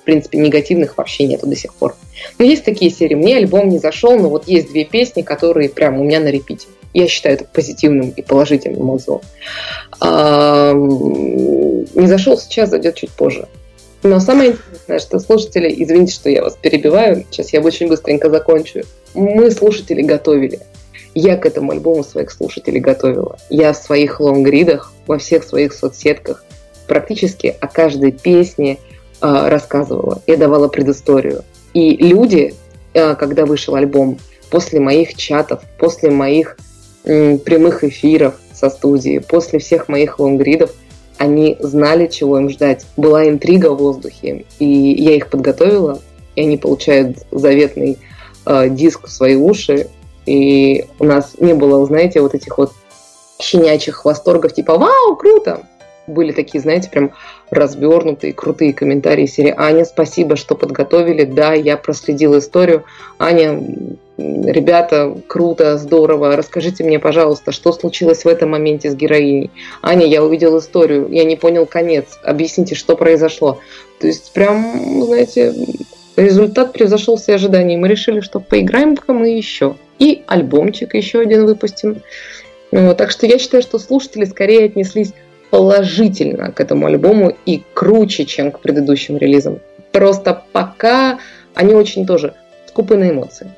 В принципе, негативных вообще нету до сих пор. Но есть такие серии. Мне альбом не зашел, но вот есть две песни, которые прям у меня на репите. Я считаю это позитивным и положительным отзывом. А, не зашел сейчас, зайдет чуть позже. Но самое интересное, что слушатели, извините, что я вас перебиваю, сейчас я очень быстренько закончу. Мы слушатели готовили. Я к этому альбому своих слушателей готовила. Я в своих лонгридах, во всех своих соцсетках практически о каждой песне э, рассказывала. Я давала предысторию. И люди, э, когда вышел альбом, после моих чатов, после моих прямых эфиров со студии, после всех моих лонгридов, они знали, чего им ждать. Была интрига в воздухе, и я их подготовила. и они получают заветный э, диск в свои уши, и у нас не было, знаете, вот этих вот щенячьих восторгов, типа «Вау, круто!» Были такие, знаете, прям развернутые, крутые комментарии серии «Аня, спасибо, что подготовили, да, я проследила историю, Аня, ребята, круто, здорово, расскажите мне, пожалуйста, что случилось в этом моменте с героиней. Аня, я увидел историю, я не понял конец, объясните, что произошло. То есть прям, знаете, результат превзошел все ожидания. Мы решили, что поиграем-ка мы еще. И альбомчик еще один выпустим. Вот, так что я считаю, что слушатели скорее отнеслись положительно к этому альбому и круче, чем к предыдущим релизам. Просто пока они очень тоже скупы на эмоции.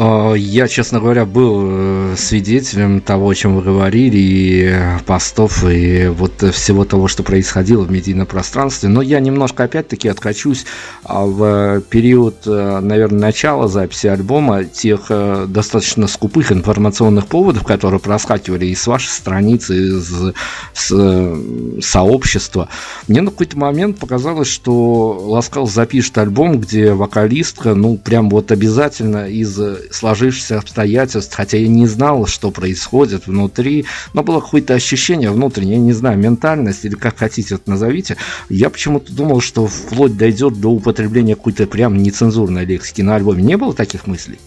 А, я, честно говоря, был э, свидетелем того, о чем вы говорили, и постов, и вот всего того, что происходило в медийном пространстве. Но я немножко, опять-таки, откачусь а, в период, э, наверное, начала записи альбома, тех э, достаточно скупых информационных поводов, которые проскакивали и с вашей страницы, из с сообщества. Мне на какой-то момент показалось, что Ласкал запишет альбом, где вокалистка, ну, прям вот обязательно из сложившихся обстоятельств, хотя я не знал, что происходит внутри, но было какое-то ощущение внутреннее, я не знаю, ментальность или как хотите это назовите. Я почему-то думал, что вплоть дойдет до употребления какой-то прям нецензурной лексики на альбоме. Не было таких мыслей?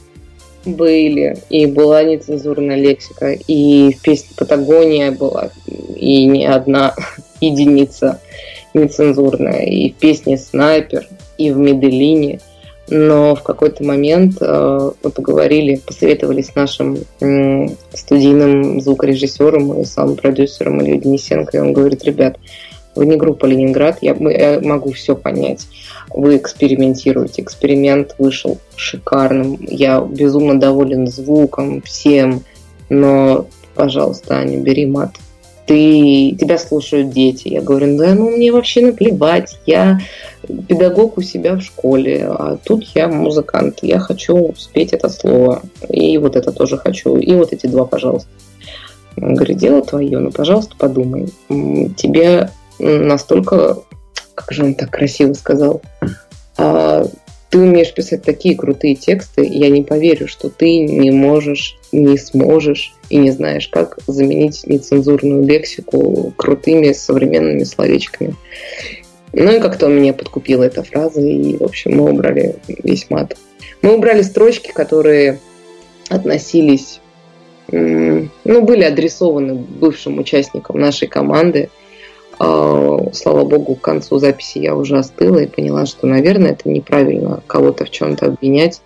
Были, и была нецензурная лексика, и в песне «Патагония» была, и не одна единица нецензурная, и в песне «Снайпер», и в «Меделине», но в какой-то момент э, мы поговорили, посоветовались с нашим э, студийным звукорежиссером и саунд-продюсером Ильей Денисенко, и он говорит, ребят, вы не группа Ленинград, я, могу все понять. Вы экспериментируете. Эксперимент вышел шикарным. Я безумно доволен звуком, всем. Но, пожалуйста, Аня, бери мат ты, тебя слушают дети. Я говорю, да ну мне вообще наплевать, я педагог у себя в школе, а тут я музыкант, я хочу спеть это слово, и вот это тоже хочу, и вот эти два, пожалуйста. Он говорит, дело твое, но, пожалуйста, подумай. Тебе настолько, как же он так красиво сказал, а, ты умеешь писать такие крутые тексты, я не поверю, что ты не можешь, не сможешь и не знаешь, как заменить нецензурную лексику крутыми современными словечками. Ну и как-то меня подкупила эта фраза, и, в общем, мы убрали весь мат. Мы убрали строчки, которые относились, ну, были адресованы бывшим участникам нашей команды – а, слава богу, к концу записи я уже остыла и поняла, что, наверное, это неправильно кого-то в чем-то обвинять.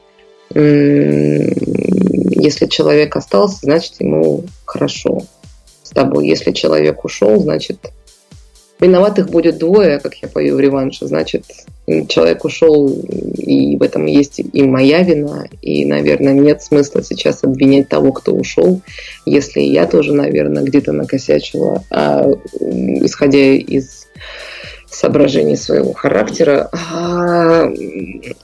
Если человек остался, значит, ему хорошо с тобой. Если человек ушел, значит, Виноватых будет двое, как я пою в реванше. Значит, человек ушел, и в этом есть и моя вина, и, наверное, нет смысла сейчас обвинять того, кто ушел, если я тоже, наверное, где-то накосячила. А исходя из соображений своего характера. А,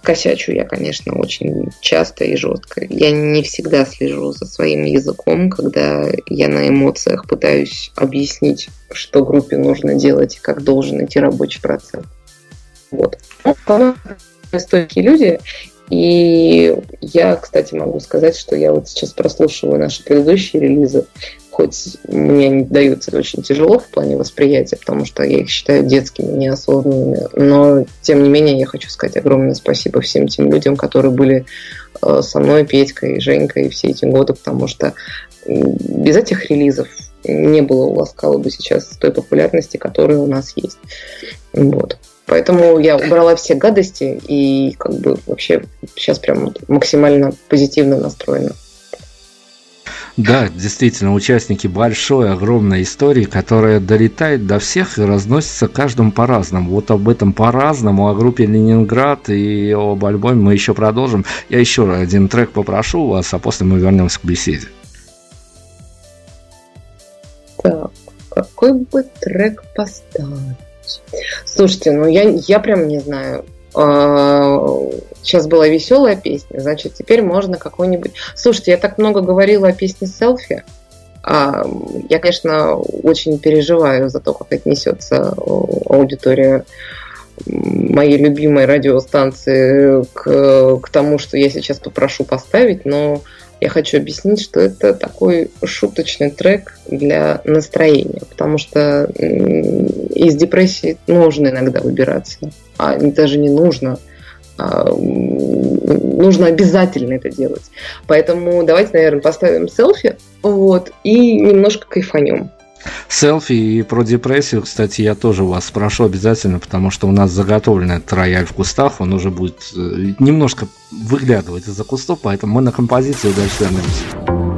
косячу я, конечно, очень часто и жестко. Я не всегда слежу за своим языком, когда я на эмоциях пытаюсь объяснить, что группе нужно делать и как должен идти рабочий процесс. Вот. Ну, стойкие люди, и я, кстати, могу сказать, что я вот сейчас прослушиваю наши предыдущие релизы, хоть мне они даются очень тяжело в плане восприятия, потому что я их считаю детскими, неосознанными, но, тем не менее, я хочу сказать огромное спасибо всем тем людям, которые были э, со мной, Петькой, Женькой все эти годы, потому что без этих релизов не было у Ласкала бы сейчас той популярности, которая у нас есть. Вот. Поэтому я убрала все гадости и как бы вообще сейчас прям максимально позитивно настроена. Да, действительно, участники большой, огромной истории, которая долетает до всех и разносится каждому по-разному. Вот об этом по-разному, о группе Ленинград и об альбоме мы еще продолжим. Я еще один трек попрошу вас, а после мы вернемся к беседе. Так, какой бы трек поставить? Слушайте, ну я, я прям не знаю. А, сейчас была веселая песня, значит, теперь можно какой-нибудь... Слушайте, я так много говорила о песне «Селфи». А, я, конечно, очень переживаю за то, как отнесется аудитория моей любимой радиостанции к, к тому, что я сейчас попрошу поставить, но я хочу объяснить, что это такой шуточный трек для настроения, потому что из депрессии нужно иногда выбираться, а даже не нужно, а нужно обязательно это делать. Поэтому давайте, наверное, поставим селфи, вот, и немножко кайфанем. Селфи и про депрессию, кстати, я тоже вас спрошу обязательно, потому что у нас заготовлен этот рояль в кустах, он уже будет э, немножко выглядывать из-за кустов, поэтому мы на композицию дальше вернемся.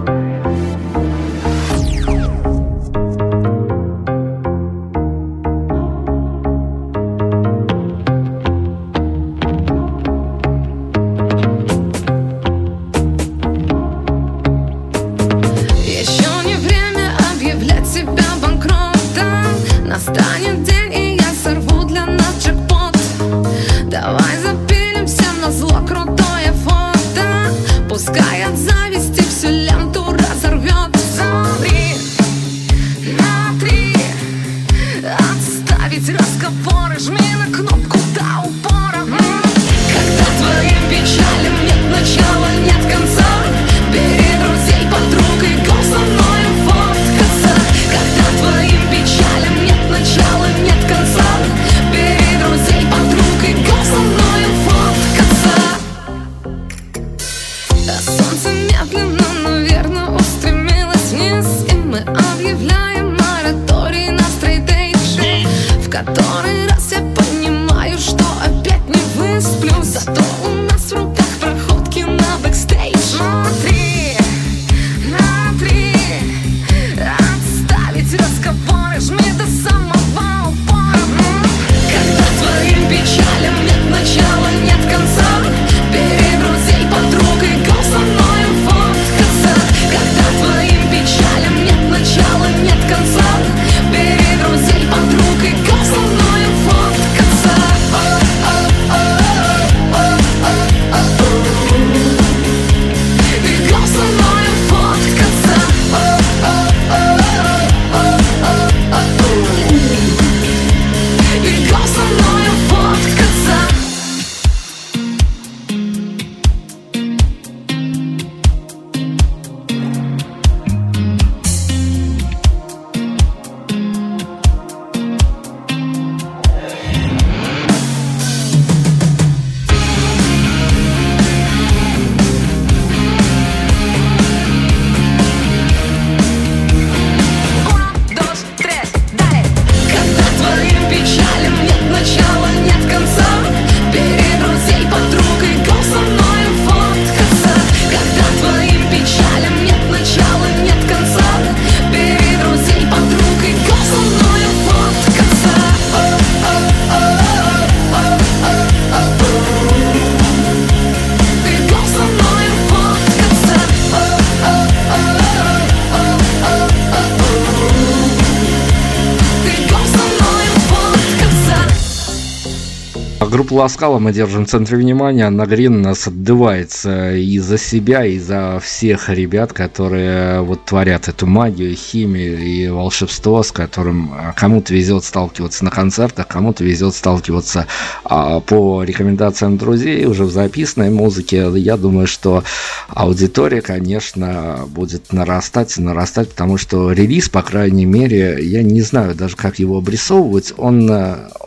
Группа Ласкала мы держим в центре внимания. Нагрин нас отдувается и за себя, и за всех ребят, которые вот творят эту магию, химию и волшебство, с которым а, кому-то везет сталкиваться на концертах, кому-то везет сталкиваться а, по рекомендациям друзей уже в записанной музыке. Я думаю, что аудитория, конечно, будет нарастать и нарастать, потому что релиз, по крайней мере, я не знаю даже, как его обрисовывать, он,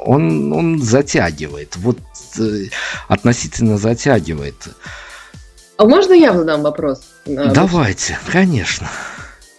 он, он затягивает вот э, относительно затягивает. А можно я задам вопрос? Давайте, конечно.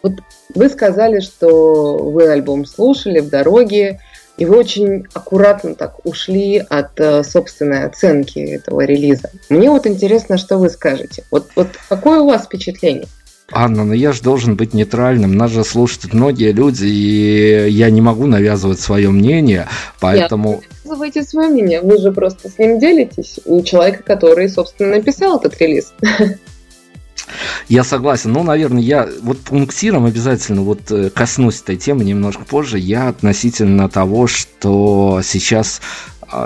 Вот вы сказали, что вы альбом слушали в дороге, и вы очень аккуратно так ушли от э, собственной оценки этого релиза. Мне вот интересно, что вы скажете. Вот, вот какое у вас впечатление? Анна, ну я же должен быть нейтральным. Нас же слушают многие люди, и я не могу навязывать свое мнение, поэтому... Нет, навязывайте свое мнение, вы же просто с ним делитесь у человека, который, собственно, написал этот релиз. Я согласен. Ну, наверное, я вот пунктиром обязательно вот э, коснусь этой темы немножко позже. Я относительно того, что сейчас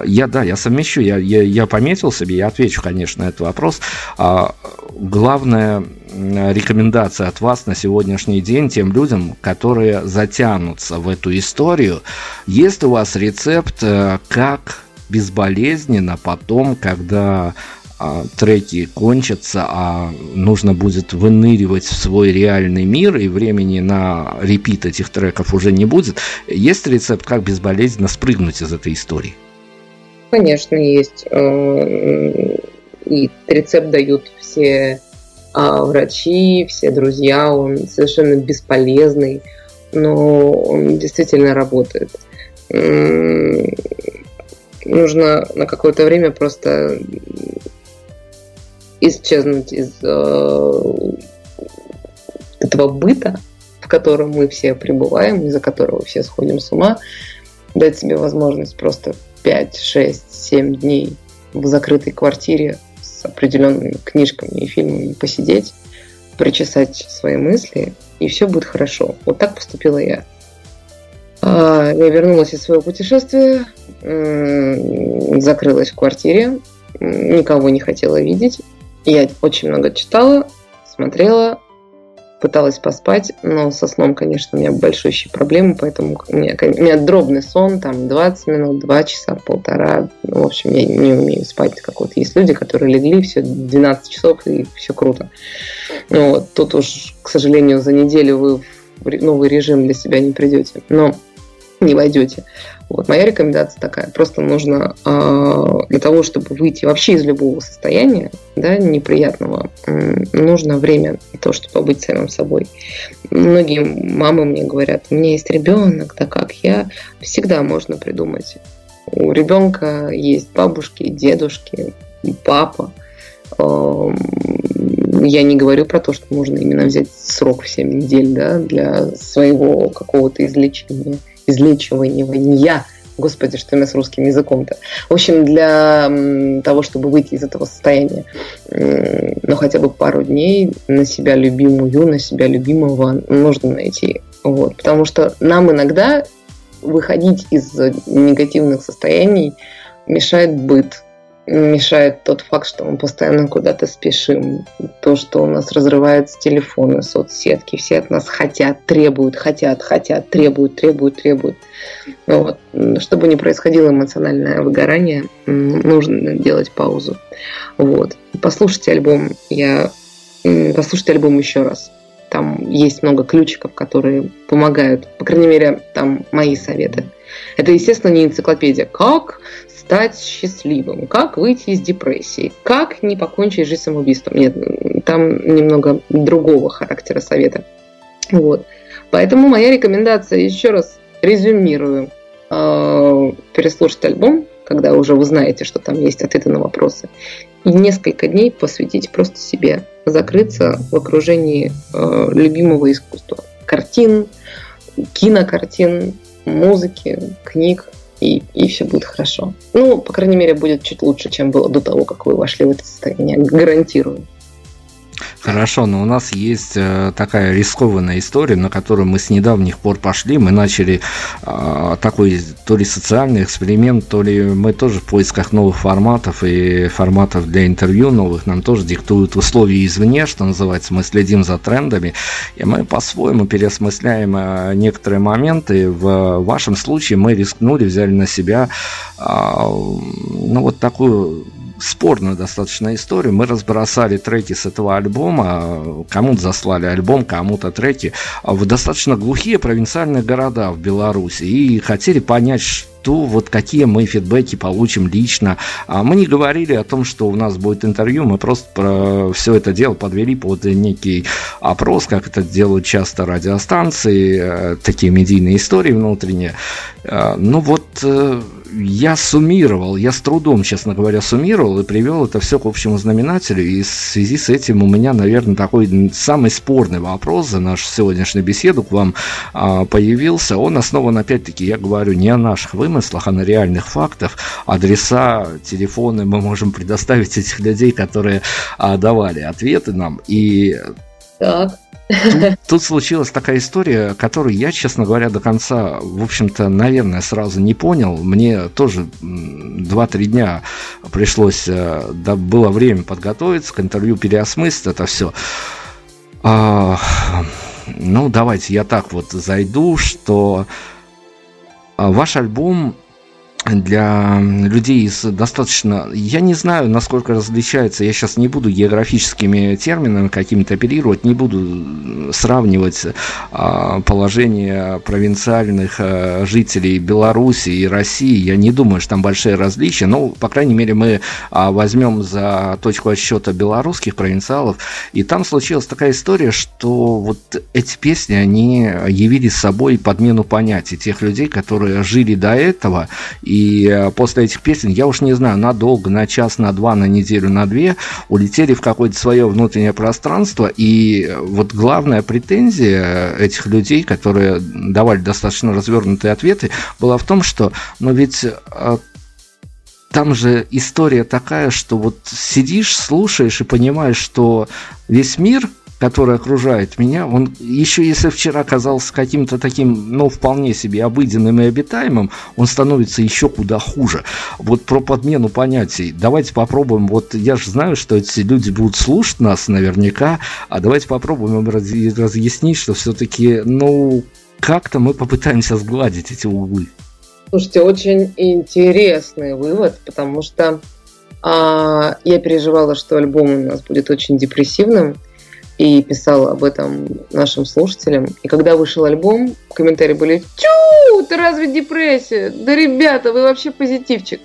я, да, я совмещу, я, я, я пометил себе, я отвечу, конечно, на этот вопрос. А, главная рекомендация от вас на сегодняшний день тем людям, которые затянутся в эту историю. Есть у вас рецепт, э, как безболезненно потом, когда а, треки кончатся, а нужно будет выныривать в свой реальный мир, и времени на репит этих треков уже не будет. Есть рецепт, как безболезненно спрыгнуть из этой истории? Конечно, есть. Э, и рецепт дают все а, врачи, все друзья. Он совершенно бесполезный, но он действительно работает. Нужно на какое-то время просто исчезнуть из э, этого быта, в котором мы все пребываем, из-за которого все сходим с ума, дать себе возможность просто 5, 6, 7 дней в закрытой квартире с определенными книжками и фильмами посидеть, причесать свои мысли, и все будет хорошо. Вот так поступила я. А, я вернулась из своего путешествия, закрылась в квартире, никого не хотела видеть. Я очень много читала, смотрела, пыталась поспать, но со сном, конечно, у меня большущие проблемы, поэтому у меня, у меня дробный сон, там 20 минут, 2 часа, полтора. Ну, в общем, я не умею спать, как вот есть люди, которые легли, все 12 часов и все круто. Ну, вот, тут уж, к сожалению, за неделю вы в новый режим для себя не придете. Но не войдете. Вот моя рекомендация такая. Просто нужно э, для того, чтобы выйти вообще из любого состояния, да, неприятного, нужно время на то, чтобы побыть самим собой. Многие мамы мне говорят, у меня есть ребенок, да как я? Всегда можно придумать. У ребенка есть бабушки, дедушки, папа. Э, я не говорю про то, что нужно именно взять срок в 7 недель да, для своего какого-то излечения излечивания. Господи, что у меня с русским языком-то. В общем, для того, чтобы выйти из этого состояния, ну, хотя бы пару дней на себя любимую, на себя любимого нужно найти. Вот. Потому что нам иногда выходить из негативных состояний мешает быт, мешает тот факт, что мы постоянно куда-то спешим, то, что у нас разрываются телефоны, соцсетки, все от нас хотят, требуют, хотят, хотят, требуют, требуют, требуют. Вот. Чтобы не происходило эмоциональное выгорание, нужно делать паузу. Вот. Послушайте альбом, я послушайте альбом еще раз. Там есть много ключиков, которые помогают. По крайней мере, там мои советы. Это, естественно, не энциклопедия. Как стать счастливым, как выйти из депрессии, как не покончить жизнь самоубийством. Нет, там немного другого характера совета. Вот. Поэтому моя рекомендация, еще раз резюмирую, э, переслушать альбом, когда уже вы знаете, что там есть ответы на вопросы, и несколько дней посвятить просто себе, закрыться в окружении э, любимого искусства. Картин, кинокартин, музыки, книг, и, и все будет хорошо. Ну, по крайней мере, будет чуть лучше, чем было до того, как вы вошли в это состояние. Гарантирую. Хорошо, но у нас есть э, такая рискованная история, на которую мы с недавних пор пошли. Мы начали э, такой то ли социальный эксперимент, то ли мы тоже в поисках новых форматов и форматов для интервью новых. Нам тоже диктуют условия извне, что называется. Мы следим за трендами, и мы по-своему переосмысляем э, некоторые моменты. В вашем случае мы рискнули, взяли на себя ну, вот такую спорную достаточно историю. Мы разбросали треки с этого альбома, кому-то заслали альбом, кому-то треки в достаточно глухие провинциальные города в Беларуси и хотели понять, что вот какие мы фидбэки получим лично. А мы не говорили о том, что у нас будет интервью, мы просто про все это дело подвели под некий опрос, как это делают часто радиостанции, э, такие медийные истории внутренние. Э, ну вот э, я суммировал, я с трудом, честно говоря, суммировал и привел это все к общему знаменателю. И в связи с этим у меня, наверное, такой самый спорный вопрос за нашу сегодняшнюю беседу к вам а, появился. Он основан, опять-таки, я говорю, не о наших вымыслах, а на реальных фактах. Адреса, телефоны мы можем предоставить этих людей, которые а, давали ответы нам. И так. Тут, тут случилась такая история, которую я, честно говоря, до конца, в общем-то, наверное, сразу не понял. Мне тоже 2-3 дня пришлось, э, да, было время подготовиться к интервью, переосмыслить это все. А, ну, давайте я так вот зайду, что а, ваш альбом для людей с достаточно... Я не знаю, насколько различается, я сейчас не буду географическими терминами какими-то оперировать, не буду сравнивать а, положение провинциальных а, жителей Беларуси и России. Я не думаю, что там большие различия, но, по крайней мере, мы а, возьмем за точку отсчета белорусских провинциалов, и там случилась такая история, что вот эти песни, они явили собой подмену понятий тех людей, которые жили до этого, и э, после этих песен, я уж не знаю, надолго, на час, на два, на неделю, на две, улетели в какое-то свое внутреннее пространство. И э, вот главная претензия этих людей, которые давали достаточно развернутые ответы, была в том, что, ну ведь э, там же история такая, что вот сидишь, слушаешь и понимаешь, что весь мир который окружает меня, он еще если вчера казался каким-то таким, ну, вполне себе обыденным и обитаемым, он становится еще куда хуже. Вот про подмену понятий. Давайте попробуем, вот я же знаю, что эти люди будут слушать нас наверняка, а давайте попробуем им разъяснить, что все-таки, ну, как-то мы попытаемся сгладить эти углы. Слушайте, очень интересный вывод, потому что а, я переживала, что альбом у нас будет очень депрессивным, и писал об этом нашим слушателям. И когда вышел альбом, комментарии были «Тю, ты разве депрессия? Да, ребята, вы вообще позитивчик».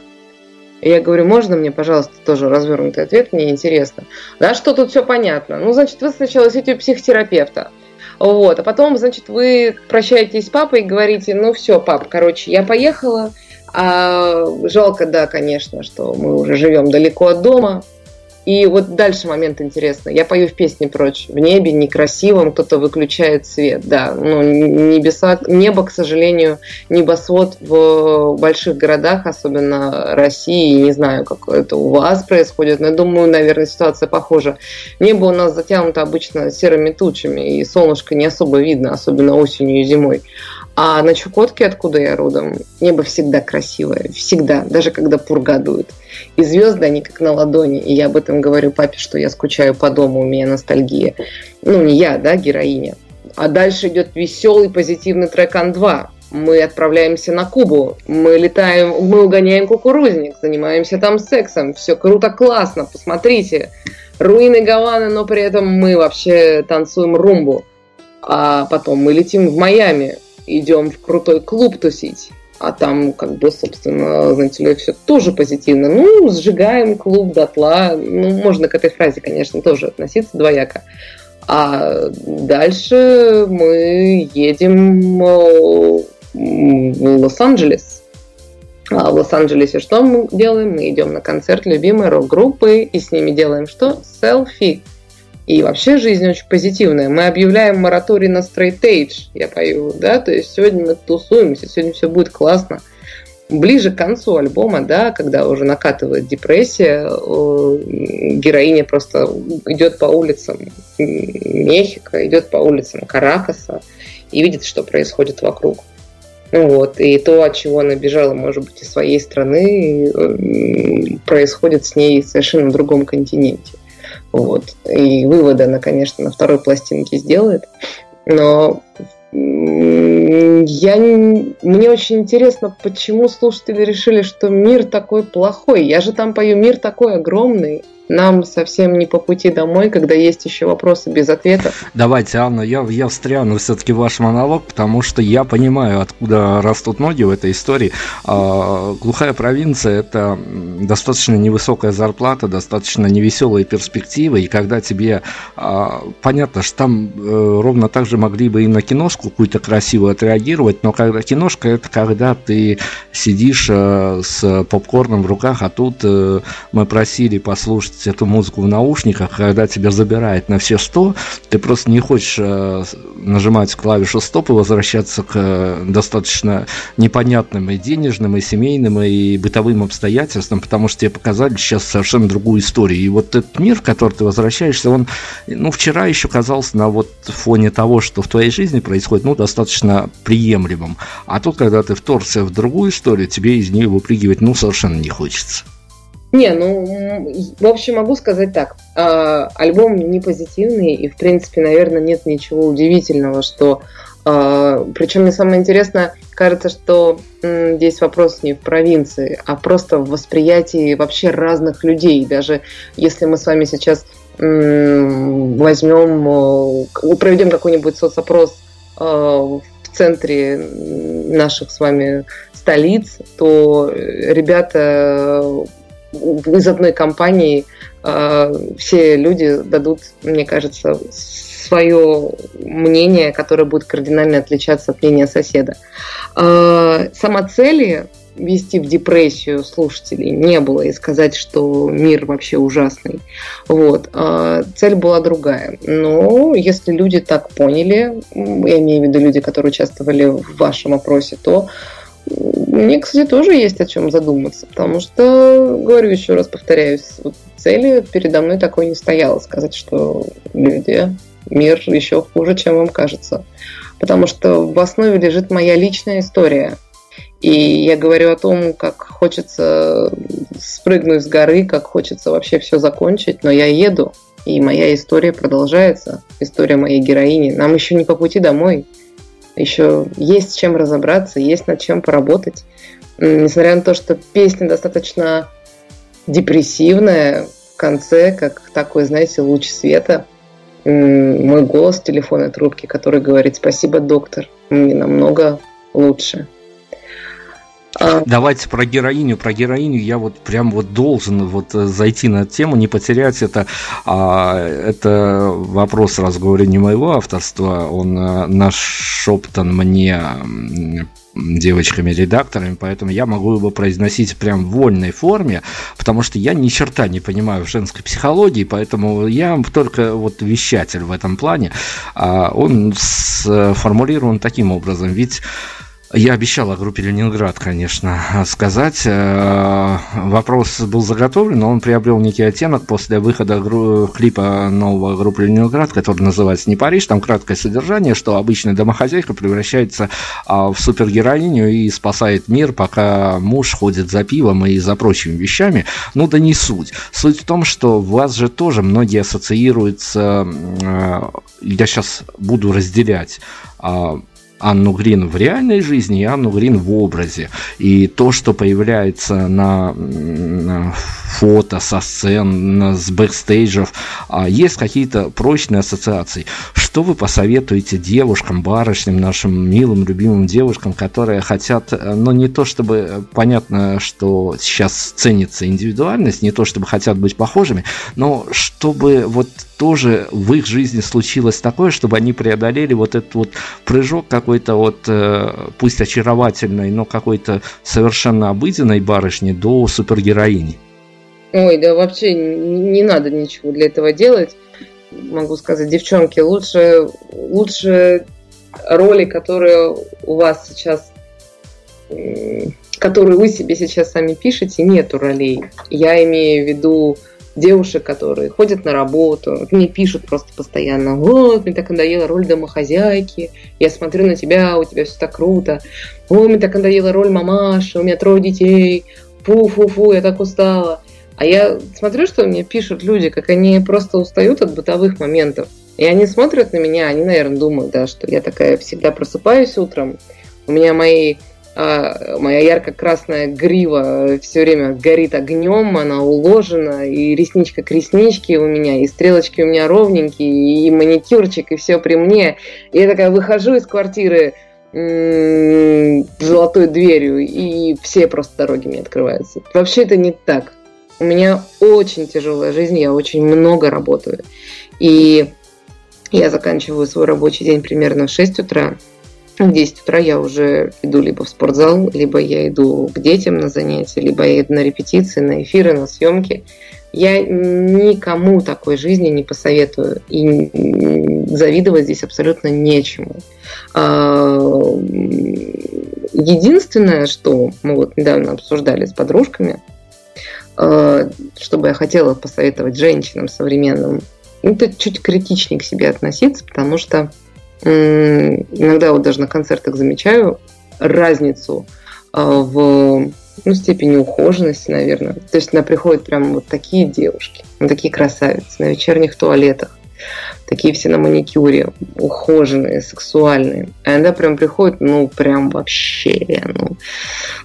И я говорю, можно мне, пожалуйста, тоже развернутый ответ, мне интересно. Да, что тут все понятно. Ну, значит, вы сначала сидите у психотерапевта, вот, а потом, значит, вы прощаетесь с папой и говорите, ну все, пап, короче, я поехала, а жалко, да, конечно, что мы уже живем далеко от дома, и вот дальше момент интересный. Я пою в песне прочь. В небе некрасивом кто-то выключает свет. Да, ну, небеса, небо, к сожалению, небосвод в больших городах, особенно России, не знаю, как это у вас происходит, но я думаю, наверное, ситуация похожа. Небо у нас затянуто обычно серыми тучами, и солнышко не особо видно, особенно осенью и зимой. А на Чукотке, откуда я родом, небо всегда красивое, всегда, даже когда пурга дует. И звезды, они как на ладони. И я об этом говорю папе, что я скучаю по дому, у меня ностальгия. Ну, не я, да, героиня. А дальше идет веселый позитивный трек Ан-2. Мы отправляемся на Кубу, мы летаем, мы угоняем кукурузник, занимаемся там сексом, все круто, классно, посмотрите. Руины Гаваны, но при этом мы вообще танцуем румбу. А потом мы летим в Майами, идем в крутой клуб тусить, а там, как бы, собственно, знаете ли, все тоже позитивно. Ну, сжигаем клуб дотла. Ну, можно к этой фразе, конечно, тоже относиться двояко. А дальше мы едем э, в Лос-Анджелес. А в Лос-Анджелесе что мы делаем? Мы идем на концерт любимой рок-группы и с ними делаем что? Селфи. И вообще жизнь очень позитивная. Мы объявляем мораторий на edge, я пою, да, то есть сегодня мы тусуемся, сегодня все будет классно. Ближе к концу альбома, да, когда уже накатывает депрессия, героиня просто идет по улицам Мехико, идет по улицам Каракаса и видит, что происходит вокруг. Ну вот, и то, от чего она бежала, может быть, из своей страны, происходит с ней в совершенно другом континенте. Вот. И выводы она, конечно, на второй пластинке сделает. Но я, мне очень интересно, почему слушатели решили, что мир такой плохой. Я же там пою «Мир такой огромный» нам совсем не по пути домой, когда есть еще вопросы без ответа. Давайте, Анна, я, я встряну все-таки ваш монолог, потому что я понимаю, откуда растут ноги в этой истории. А, глухая провинция – это достаточно невысокая зарплата, достаточно невеселые перспективы, и когда тебе… А, понятно, что там э, ровно так же могли бы и на киношку какую-то красивую отреагировать, но когда киношка – это когда ты сидишь э, с попкорном в руках, а тут э, мы просили послушать слушать эту музыку в наушниках, когда тебя забирает на все 100, ты просто не хочешь э, нажимать клавишу стоп и возвращаться к э, достаточно непонятным и денежным, и семейным, и бытовым обстоятельствам, потому что тебе показали сейчас совершенно другую историю. И вот этот мир, в который ты возвращаешься, он, ну, вчера еще казался на вот фоне того, что в твоей жизни происходит, ну, достаточно приемлемым. А тут, когда ты вторгся в другую историю, тебе из нее выпрыгивать, ну, совершенно не хочется. Не, ну, в общем, могу сказать так. Э, альбом не позитивный, и, в принципе, наверное, нет ничего удивительного, что А, Причем мне самое интересное, кажется, что здесь вопрос не в провинции, а просто в восприятии вообще разных людей. Даже если мы с вами сейчас возьмем, проведем какой-нибудь соцопрос в центре наших с вами столиц, то ребята из одной компании все люди дадут, мне кажется, свое мнение, которое будет кардинально отличаться от мнения соседа. Сама цели вести в депрессию слушателей не было и сказать, что мир вообще ужасный. Вот. А цель была другая. Но если люди так поняли, я имею в виду люди, которые участвовали в вашем опросе, то мне, кстати, тоже есть о чем задуматься, потому что, говорю еще раз, повторяюсь, цели передо мной такой не стояло сказать, что люди, мир еще хуже, чем вам кажется. Потому что в основе лежит моя личная история – и я говорю о том, как хочется спрыгнуть с горы, как хочется вообще все закончить, но я еду, и моя история продолжается, история моей героини. Нам еще не по пути домой, еще есть чем разобраться, есть над чем поработать. Несмотря на то, что песня достаточно депрессивная, в конце, как такой, знаете, луч света, мой голос телефонной трубке, который говорит «Спасибо, доктор, мне намного лучше». А. Давайте про героиню. Про героиню я вот прям вот должен вот э, зайти на эту тему, не потерять это. А, это вопрос, раз говорю, не моего авторства. Он э, нашептан мне девочками-редакторами, поэтому я могу его произносить прям в вольной форме, потому что я ни черта не понимаю в женской психологии, поэтому я только вот вещатель в этом плане. А он сформулирован таким образом, ведь я обещал о группе Ленинград, конечно, сказать. Э, вопрос был заготовлен, но он приобрел некий оттенок после выхода клипа нового группы Ленинград, который называется «Не Париж». Там краткое содержание, что обычная домохозяйка превращается а, в супергероиню и спасает мир, пока муж ходит за пивом и за прочими вещами. Ну да не суть. Суть в том, что вас же тоже многие ассоциируются, э, я сейчас буду разделять а, Анну Грин в реальной жизни и Анну Грин в образе. И то, что появляется на, на фото со сцен, с бэкстейджев, а есть какие-то прочные ассоциации. Что вы посоветуете девушкам, барышням, нашим милым, любимым девушкам, которые хотят, ну не то чтобы понятно, что сейчас ценится индивидуальность, не то чтобы хотят быть похожими, но чтобы вот тоже в их жизни случилось такое, чтобы они преодолели вот этот вот прыжок какой-то вот, э, пусть очаровательной, но какой-то совершенно обыденной барышни до супергероини? Ой, да вообще не надо ничего для этого делать. Могу сказать, девчонки, лучше, лучше роли, которые у вас сейчас которые вы себе сейчас сами пишете, нету ролей. Я имею в виду девушек, которые ходят на работу, мне пишут просто постоянно, вот, мне так надоела роль домохозяйки, я смотрю на тебя, у тебя все так круто, ой, мне так надоела роль мамаши, у меня трое детей, фу-фу-фу, я так устала. А я смотрю, что мне пишут люди, как они просто устают от бытовых моментов. И они смотрят на меня, они, наверное, думают, да, что я такая всегда просыпаюсь утром, у меня мои а, моя ярко-красная грива все время горит огнем, она уложена, и ресничка к ресничке у меня, и стрелочки у меня ровненькие, и маникюрчик, и все при мне. И я такая выхожу из квартиры золотой дверью, и все просто дороги мне открываются. Вообще это не так. У меня очень тяжелая жизнь, я очень много работаю. И я заканчиваю свой рабочий день примерно в 6 утра, в 10 утра я уже иду либо в спортзал, либо я иду к детям на занятия, либо я иду на репетиции, на эфиры, на съемки. Я никому такой жизни не посоветую. И завидовать здесь абсолютно нечему. А, единственное, что мы вот недавно обсуждали с подружками, а, чтобы я хотела посоветовать женщинам современным, это чуть критичнее к себе относиться, потому что иногда вот даже на концертах замечаю разницу а, в ну, степени ухоженности, наверное. То есть она приходит прям вот такие девушки, вот такие красавицы на вечерних туалетах. такие все на маникюре, ухоженные, сексуальные. А иногда прям приходят, ну, прям вообще, ну,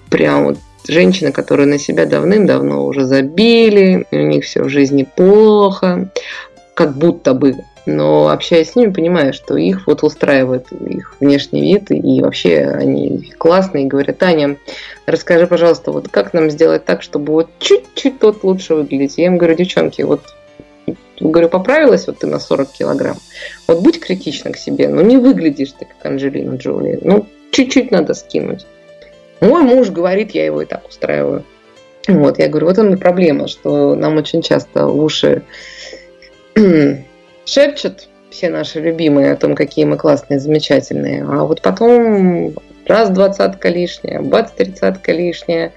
прям вот женщины, которые на себя давным-давно уже забили, у них все в жизни плохо, как будто бы. Но общаясь с ними, понимаю, что их вот устраивает их внешний вид, и вообще они классные, и говорят, Таня, расскажи, пожалуйста, вот как нам сделать так, чтобы вот чуть-чуть тот лучше выглядеть. Я им говорю, девчонки, вот говорю, поправилась вот ты на 40 килограмм. Вот будь критична к себе, но не выглядишь ты как Анджелина Джоли. Ну, чуть-чуть надо скинуть. Мой муж говорит, я его и так устраиваю. Вот, я говорю, вот он проблема, что нам очень часто уши шепчут все наши любимые о том, какие мы классные, замечательные. А вот потом раз двадцатка лишняя, бац, тридцатка лишняя,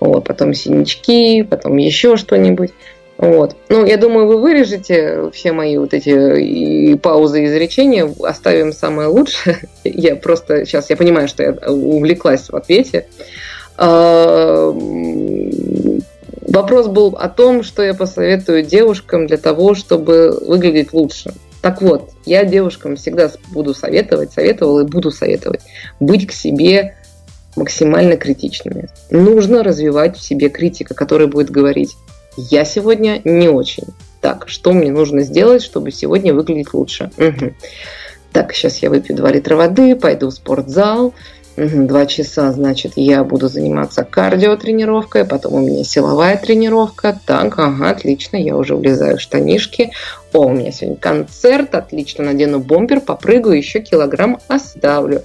вот, потом синячки, потом еще что-нибудь. Вот. Ну, я думаю, вы вырежете все мои вот эти и паузы изречения, оставим самое лучшее. Я просто сейчас, я понимаю, что я увлеклась в ответе. А, вопрос был о том, что я посоветую девушкам для того, чтобы выглядеть лучше. Так вот, я девушкам всегда буду советовать, советовала и буду советовать быть к себе максимально критичными. Нужно развивать в себе критика, который будет говорить я сегодня не очень. Так, что мне нужно сделать, чтобы сегодня выглядеть лучше? Угу. Так, сейчас я выпью 2 литра воды, пойду в спортзал. Два часа, значит, я буду заниматься кардиотренировкой, потом у меня силовая тренировка. Так, ага, отлично, я уже влезаю в штанишки. О, у меня сегодня концерт, отлично, надену бомбер, попрыгаю, еще килограмм оставлю.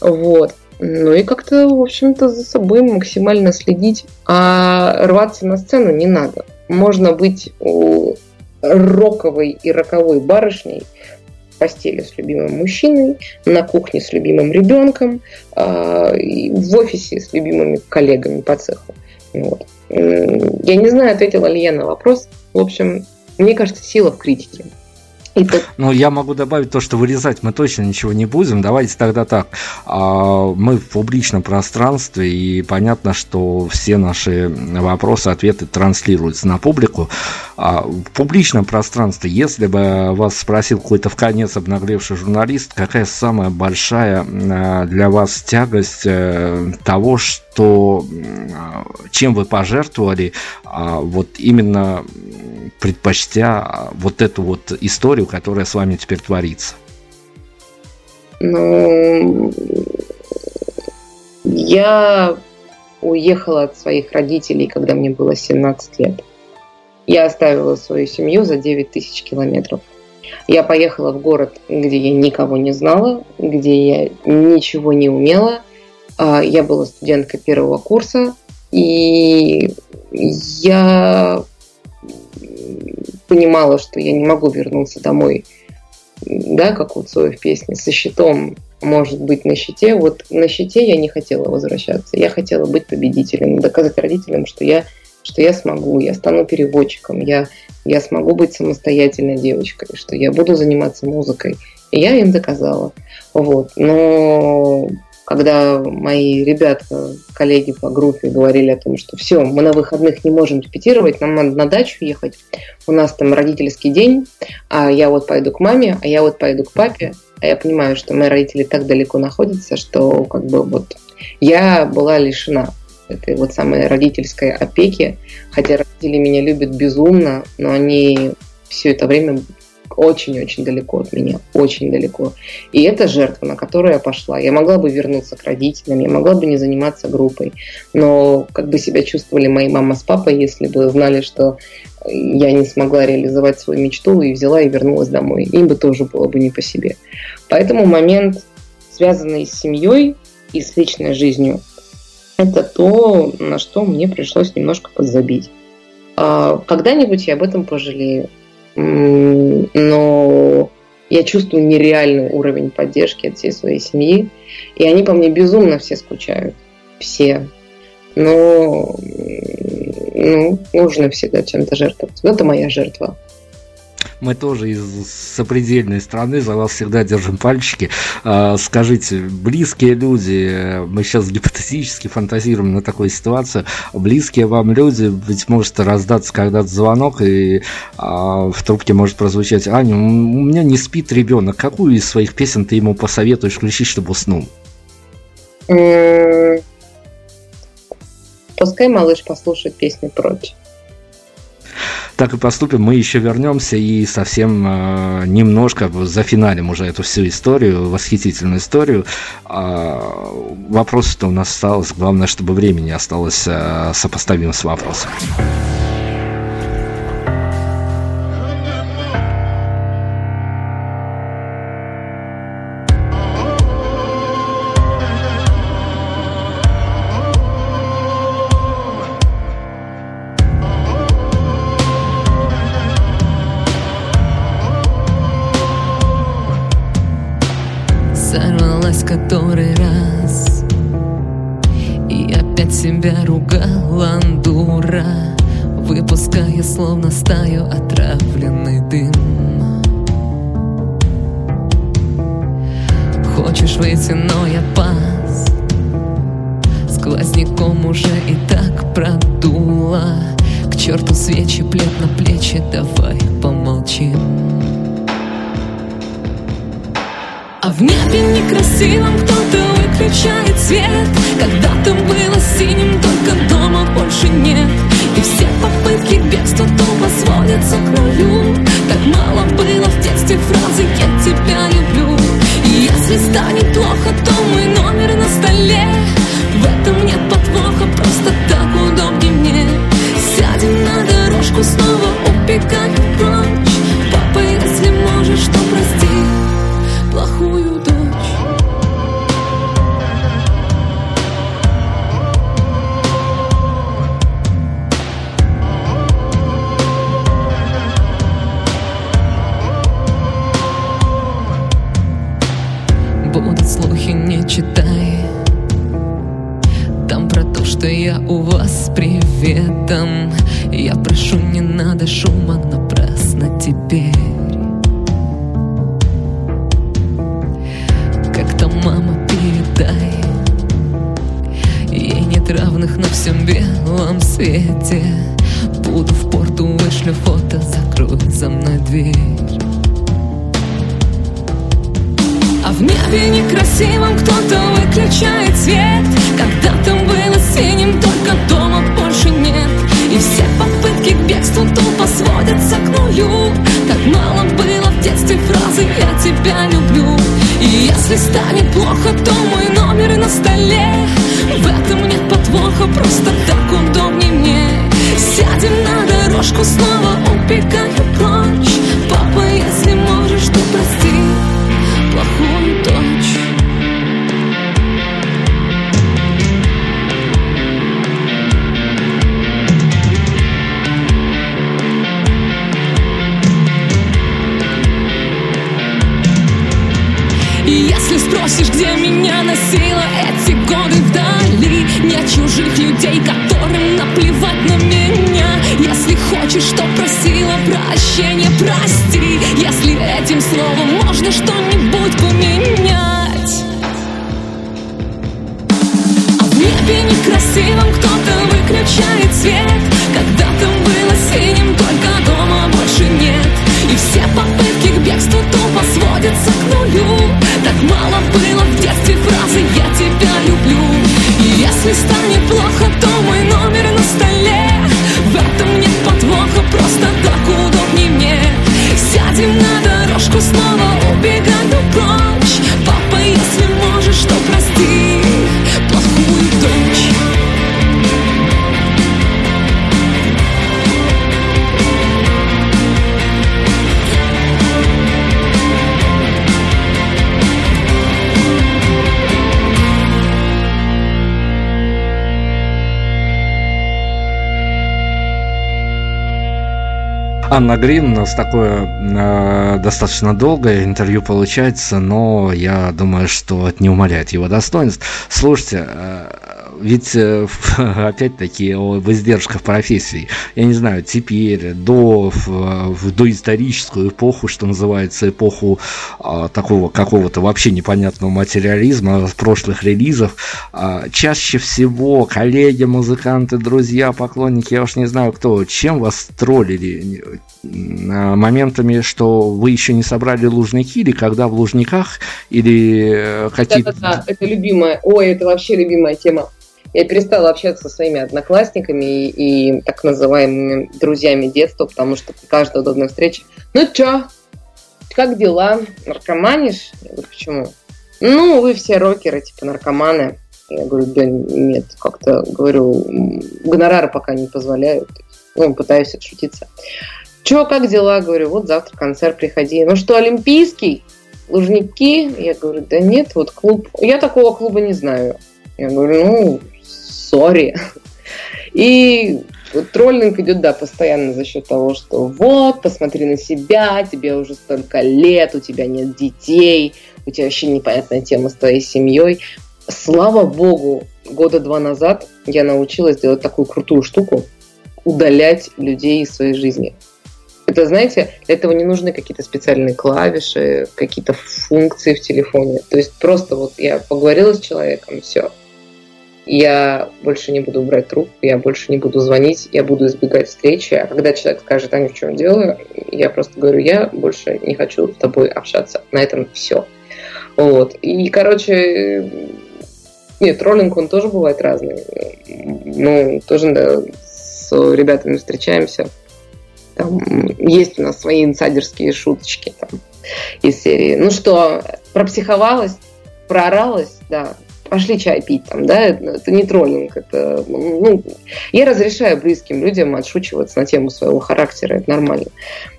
Вот. Ну и как-то, в общем-то, за собой максимально следить. А рваться на сцену не надо. Можно быть роковой и роковой барышней в постели с любимым мужчиной, на кухне с любимым ребенком, а, в офисе с любимыми коллегами по цеху. Вот. Я не знаю, ответила ли я на вопрос. В общем, мне кажется, сила в критике. Ну, я могу добавить то, что вырезать мы точно ничего не будем. Давайте тогда так. А, мы в публичном пространстве, и понятно, что все наши вопросы, ответы транслируются на публику. А, в публичном пространстве, если бы вас спросил какой-то в конец обнаглевший журналист, какая самая большая а, для вас тягость э, того, что чем вы пожертвовали, вот именно предпочтя вот эту вот историю, которая с вами теперь творится? Ну, я уехала от своих родителей, когда мне было 17 лет. Я оставила свою семью за 9 тысяч километров. Я поехала в город, где я никого не знала, где я ничего не умела. А, я была студенткой первого курса, и я понимала, что я не могу вернуться домой, да, как у Цоя в песне, со щитом, может быть, на щите. Вот на щите я не хотела возвращаться. Я хотела быть победителем, доказать родителям, что я, что я смогу, я стану переводчиком, я, я смогу быть самостоятельной девочкой, что я буду заниматься музыкой. И я им доказала. Вот. Но когда мои ребята, коллеги по группе говорили о том, что все, мы на выходных не можем репетировать, нам надо на дачу ехать, у нас там родительский день, а я вот пойду к маме, а я вот пойду к папе, а я понимаю, что мои родители так далеко находятся, что как бы вот я была лишена этой вот самой родительской опеки, хотя родители меня любят безумно, но они все это время очень-очень далеко от меня, очень далеко. И это жертва, на которую я пошла. Я могла бы вернуться к родителям, я могла бы не заниматься группой, но как бы себя чувствовали мои мама с папой, если бы знали, что я не смогла реализовать свою мечту и взяла и вернулась домой. Им бы тоже было бы не по себе. Поэтому момент, связанный с семьей и с личной жизнью, это то, на что мне пришлось немножко подзабить. А когда-нибудь я об этом пожалею но я чувствую нереальный уровень поддержки от всей своей семьи, и они по мне безумно все скучают, все. Но ну, нужно всегда чем-то жертвовать. Вот это моя жертва. Мы тоже из сопредельной страны, за вас всегда держим пальчики. А, скажите, близкие люди, мы сейчас гипотетически фантазируем на такую ситуацию, близкие вам люди, ведь может раздаться когда-то звонок, и а, в трубке может прозвучать, Аня, у меня не спит ребенок, какую из своих песен ты ему посоветуешь включить, чтобы уснул? Пускай малыш послушает песню прочь. Так и поступим. Мы еще вернемся и совсем э, немножко зафиналим уже эту всю историю, восхитительную историю. Э, вопросов-то у нас осталось. Главное, чтобы времени осталось э, сопоставимо с вопросом. Этим словом можно что-нибудь Анна Грин. У нас такое э, достаточно долгое интервью получается, но я думаю, что это не умаляет его достоинств. Слушайте, э, ведь, э, опять-таки, об издержках профессии. Я не знаю, теперь, до, в доисторическую эпоху, что называется, эпоху а, такого какого-то вообще непонятного материализма прошлых релизов, а, чаще всего коллеги, музыканты, друзья, поклонники, я уж не знаю кто, чем вас троллили? Моментами, что вы еще не собрали лужники, или когда в лужниках, или какие-то... Да-да-да, это любимая, ой, это вообще любимая тема. Я перестала общаться со своими одноклассниками и, и так называемыми друзьями детства, потому что при каждой удобной встрече «Ну чё? Как дела? Наркоманишь?» Я говорю, почему? «Ну, вы все рокеры, типа наркоманы». Я говорю, да нет, как-то, говорю, гонорары пока не позволяют. Ну, пытаюсь отшутиться. Чё, как дела? Говорю, вот завтра концерт, приходи. Ну что, Олимпийский? Лужники? Я говорю, да нет, вот клуб. Я такого клуба не знаю. Я говорю, ну, сори. И троллинг идет, да, постоянно за счет того, что вот, посмотри на себя, тебе уже столько лет, у тебя нет детей, у тебя вообще непонятная тема с твоей семьей. Слава богу, года два назад я научилась делать такую крутую штуку, удалять людей из своей жизни. Это, знаете, для этого не нужны какие-то специальные клавиши, какие-то функции в телефоне. То есть просто вот я поговорила с человеком, все, я больше не буду брать трубку, я больше не буду звонить, я буду избегать встречи. А когда человек скажет, Аня, в чем дело, я просто говорю, я больше не хочу с тобой общаться. На этом все. Вот. И, короче, нет, троллинг, он тоже бывает разный. Ну, тоже да, с ребятами встречаемся. Там есть у нас свои инсайдерские шуточки там, из серии. Ну что, пропсиховалась, прооралась, да, пошли чай пить там, да, это не троллинг, это, ну, я разрешаю близким людям отшучиваться на тему своего характера, это нормально.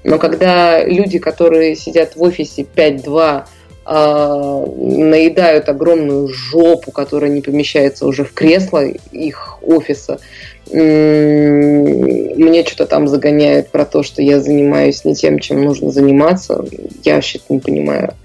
Но когда люди, которые сидят в офисе 5-2, э, наедают огромную жопу, которая не помещается уже в кресло их офиса, мне что-то там загоняют про то, что я занимаюсь не тем, чем нужно заниматься, я вообще не понимаю.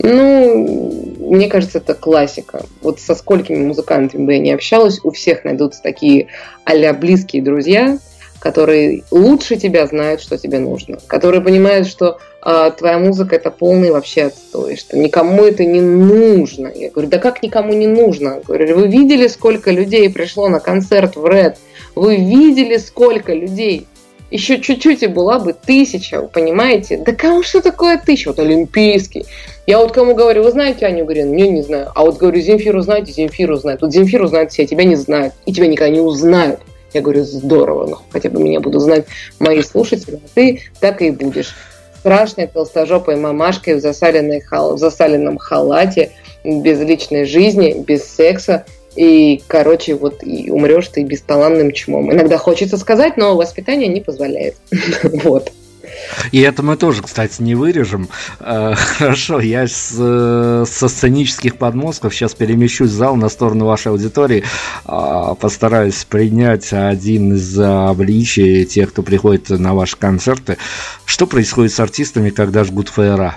Ну, мне кажется, это классика. Вот со сколькими музыкантами бы я не общалась, у всех найдутся такие а близкие друзья, которые лучше тебя знают, что тебе нужно, которые понимают, что э, твоя музыка это полный вообще отстой, что никому это не нужно. Я говорю, да как никому не нужно? Я говорю, вы видели, сколько людей пришло на концерт в Red? Вы видели, сколько людей? Еще чуть-чуть и была бы тысяча, понимаете? Да кому что такое тысяча? Вот олимпийский. Я вот кому говорю, вы знаете Аню Грин? Не, не знаю. А вот говорю, Земфиру знаете? Земфиру знают. Вот Земфиру знают все, тебя не знают. И тебя никогда не узнают. Я говорю, здорово, ну, хотя бы меня будут знать мои слушатели, а ты так и будешь. Страшной толстожопой мамашкой в, засаленной в засаленном халате, без личной жизни, без секса. И, короче, вот и умрешь ты бесталанным чмом. Иногда хочется сказать, но воспитание не позволяет. Вот. И это мы тоже, кстати, не вырежем. Э, хорошо, я с, со сценических подмозгов сейчас перемещусь в зал на сторону вашей аудитории. А, постараюсь принять один из обличий тех, кто приходит на ваши концерты. Что происходит с артистами, когда жгут фейера?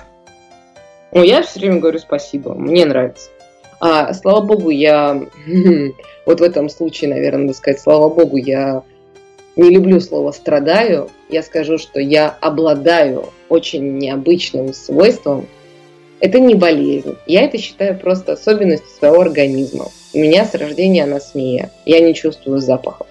Ну, я все время говорю спасибо, мне нравится. А, слава богу, я вот в этом случае, наверное, надо сказать, слава богу, я не люблю слово «страдаю», я скажу, что я обладаю очень необычным свойством. Это не болезнь. Я это считаю просто особенностью своего организма. У меня с рождения анасмия. Я не чувствую запахов.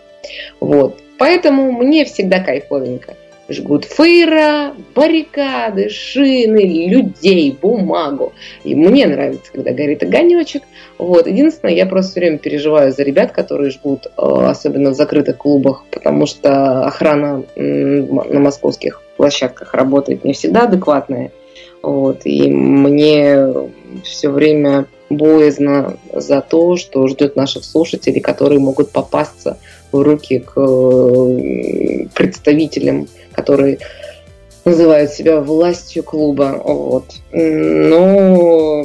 Вот. Поэтому мне всегда кайфовенько жгут фейра, баррикады, шины, людей, бумагу. И мне нравится, когда горит огонечек. Вот. Единственное, я просто все время переживаю за ребят, которые жгут, э, особенно в закрытых клубах, потому что охрана на московских площадках работает не всегда адекватная. Вот. И мне все время боязно за то, что ждет наших слушателей, которые могут попасться в руки к э, представителям которые называют себя властью клуба. Вот. Но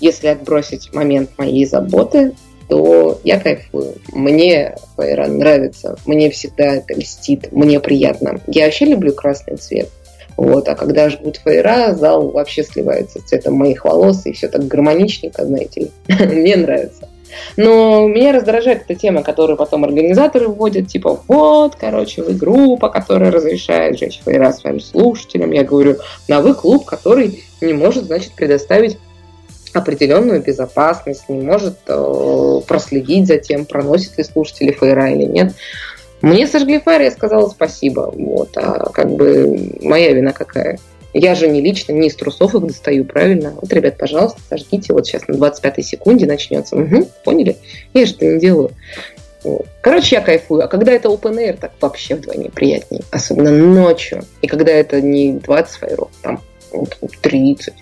если отбросить момент моей заботы, то я кайфую. Мне Фейра нравится, мне всегда это льстит, мне приятно. Я вообще люблю красный цвет. Вот, а когда жгут фейра, зал вообще сливается с цветом моих волос, и все так гармоничненько, знаете ли. Мне нравится. Но меня раздражает эта тема, которую потом организаторы вводят, типа, вот, короче, вы группа, которая разрешает жечь фейера своим слушателям. Я говорю, на вы клуб, который не может, значит, предоставить определенную безопасность, не может э, проследить за тем, проносит ли слушатели фейра или нет. Мне сожгли фаер, я сказала спасибо. Вот, а как бы моя вина какая? Я же не лично, не из трусов их достаю, правильно? Вот, ребят, пожалуйста, сожгите. Вот сейчас на 25-й секунде начнется. Угу, поняли? Я же это не делаю. Короче, я кайфую. А когда это open air, так вообще вдвойне приятнее. Особенно ночью. И когда это не 20 фаеров, там 30.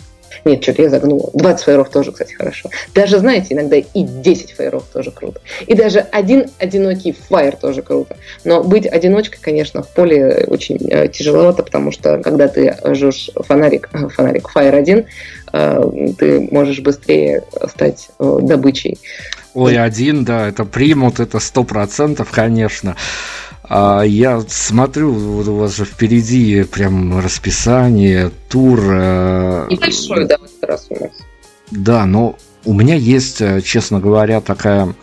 Нет, что-то я загнула. 20 фаеров тоже, кстати, хорошо. Даже, знаете, иногда и 10 фаеров тоже круто. И даже один одинокий фаер тоже круто. Но быть одиночкой, конечно, в поле очень э, тяжеловато, потому что когда ты жжешь фонарик, э, фонарик, фаер один, э, ты можешь быстрее стать э, добычей. Ой, один, да, это примут, это сто процентов, конечно. А я смотрю, вот у вас же впереди прям расписание, тур. Э, Небольшой, да, в этот раз у нас. Да, но у меня есть, э, честно говоря, такая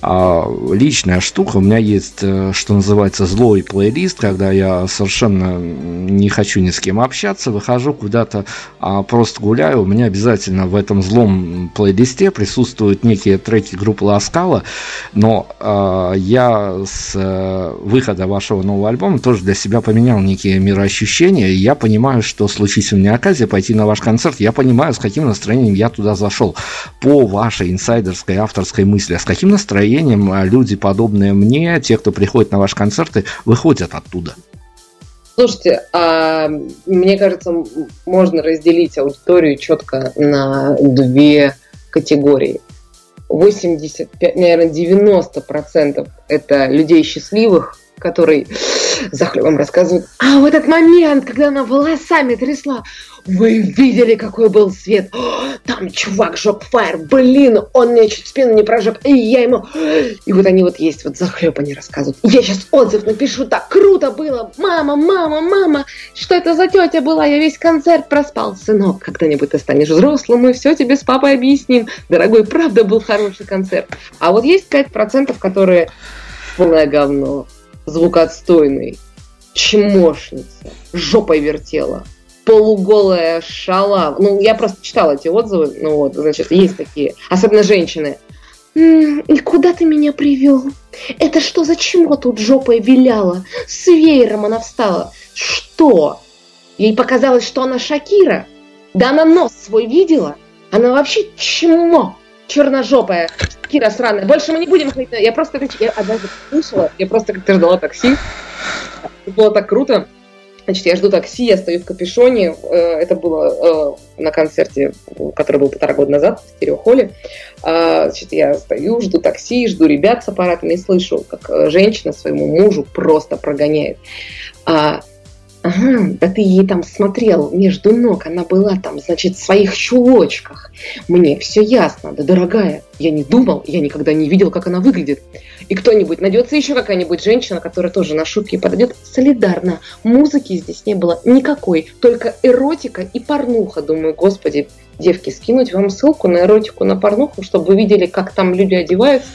а, личная штука. У меня есть, э, что называется, злой плейлист, когда я совершенно не хочу ни с кем общаться, выхожу куда-то, а просто гуляю. У меня обязательно в этом злом плейлисте присутствуют некие треки группы Ласкала, но а, я с а, выхода вашего нового альбома тоже для себя поменял некие мироощущения, и я понимаю, что случись у меня оказия пойти на ваш концерт, я понимаю, с каким настроением я туда зашел. По вашей инсайдерской авторской мысли, а с каким настроением настроением а люди, подобные мне, те, кто приходит на ваши концерты, выходят оттуда? Слушайте, а, мне кажется, можно разделить аудиторию четко на две категории. 85, наверное, 90 процентов это людей счастливых, которые за хлебом рассказывают. А в этот момент, когда она волосами трясла, вы видели, какой был свет? О, там чувак жег фаер, блин, он мне чуть спину не прожег, и я ему... И вот они вот есть, вот захлеб они рассказывают. Я сейчас отзыв напишу, так круто было, мама, мама, мама, что это за тетя была, я весь концерт проспал. Сынок, когда-нибудь ты станешь взрослым, мы все тебе с папой объясним. Дорогой, правда был хороший концерт. А вот есть 5%, которые полное говно, звук отстойный, чмошница, жопой вертела, полуголая шала. Ну, я просто читала эти отзывы, ну вот, значит, есть такие, особенно женщины. «И куда ты меня привел? Это что за чмо тут жопой виляла? С веером она встала. Что? Ей показалось, что она Шакира? Да она нос свой видела? Она вообще чмо черножопая, Шакира сраная. Больше мы не будем ходить. Я просто я однажды слышала, я просто как-то ждала такси. Это было так круто. Значит, я жду такси, я стою в капюшоне. Э, это было э, на концерте, который был полтора года назад в стереохоле. А, значит, я стою, жду такси, жду ребят с аппаратами и слышу, как э, женщина своему мужу просто прогоняет. Ага, да ты ей там смотрел между ног, она была там, значит, в своих чулочках. Мне все ясно, да дорогая, я не думал, я никогда не видел, как она выглядит. И кто-нибудь, найдется еще какая-нибудь женщина, которая тоже на шутки подойдет, солидарно. Музыки здесь не было никакой, только эротика и порнуха. Думаю, господи, девки, скинуть вам ссылку на эротику, на порнуху, чтобы вы видели, как там люди одеваются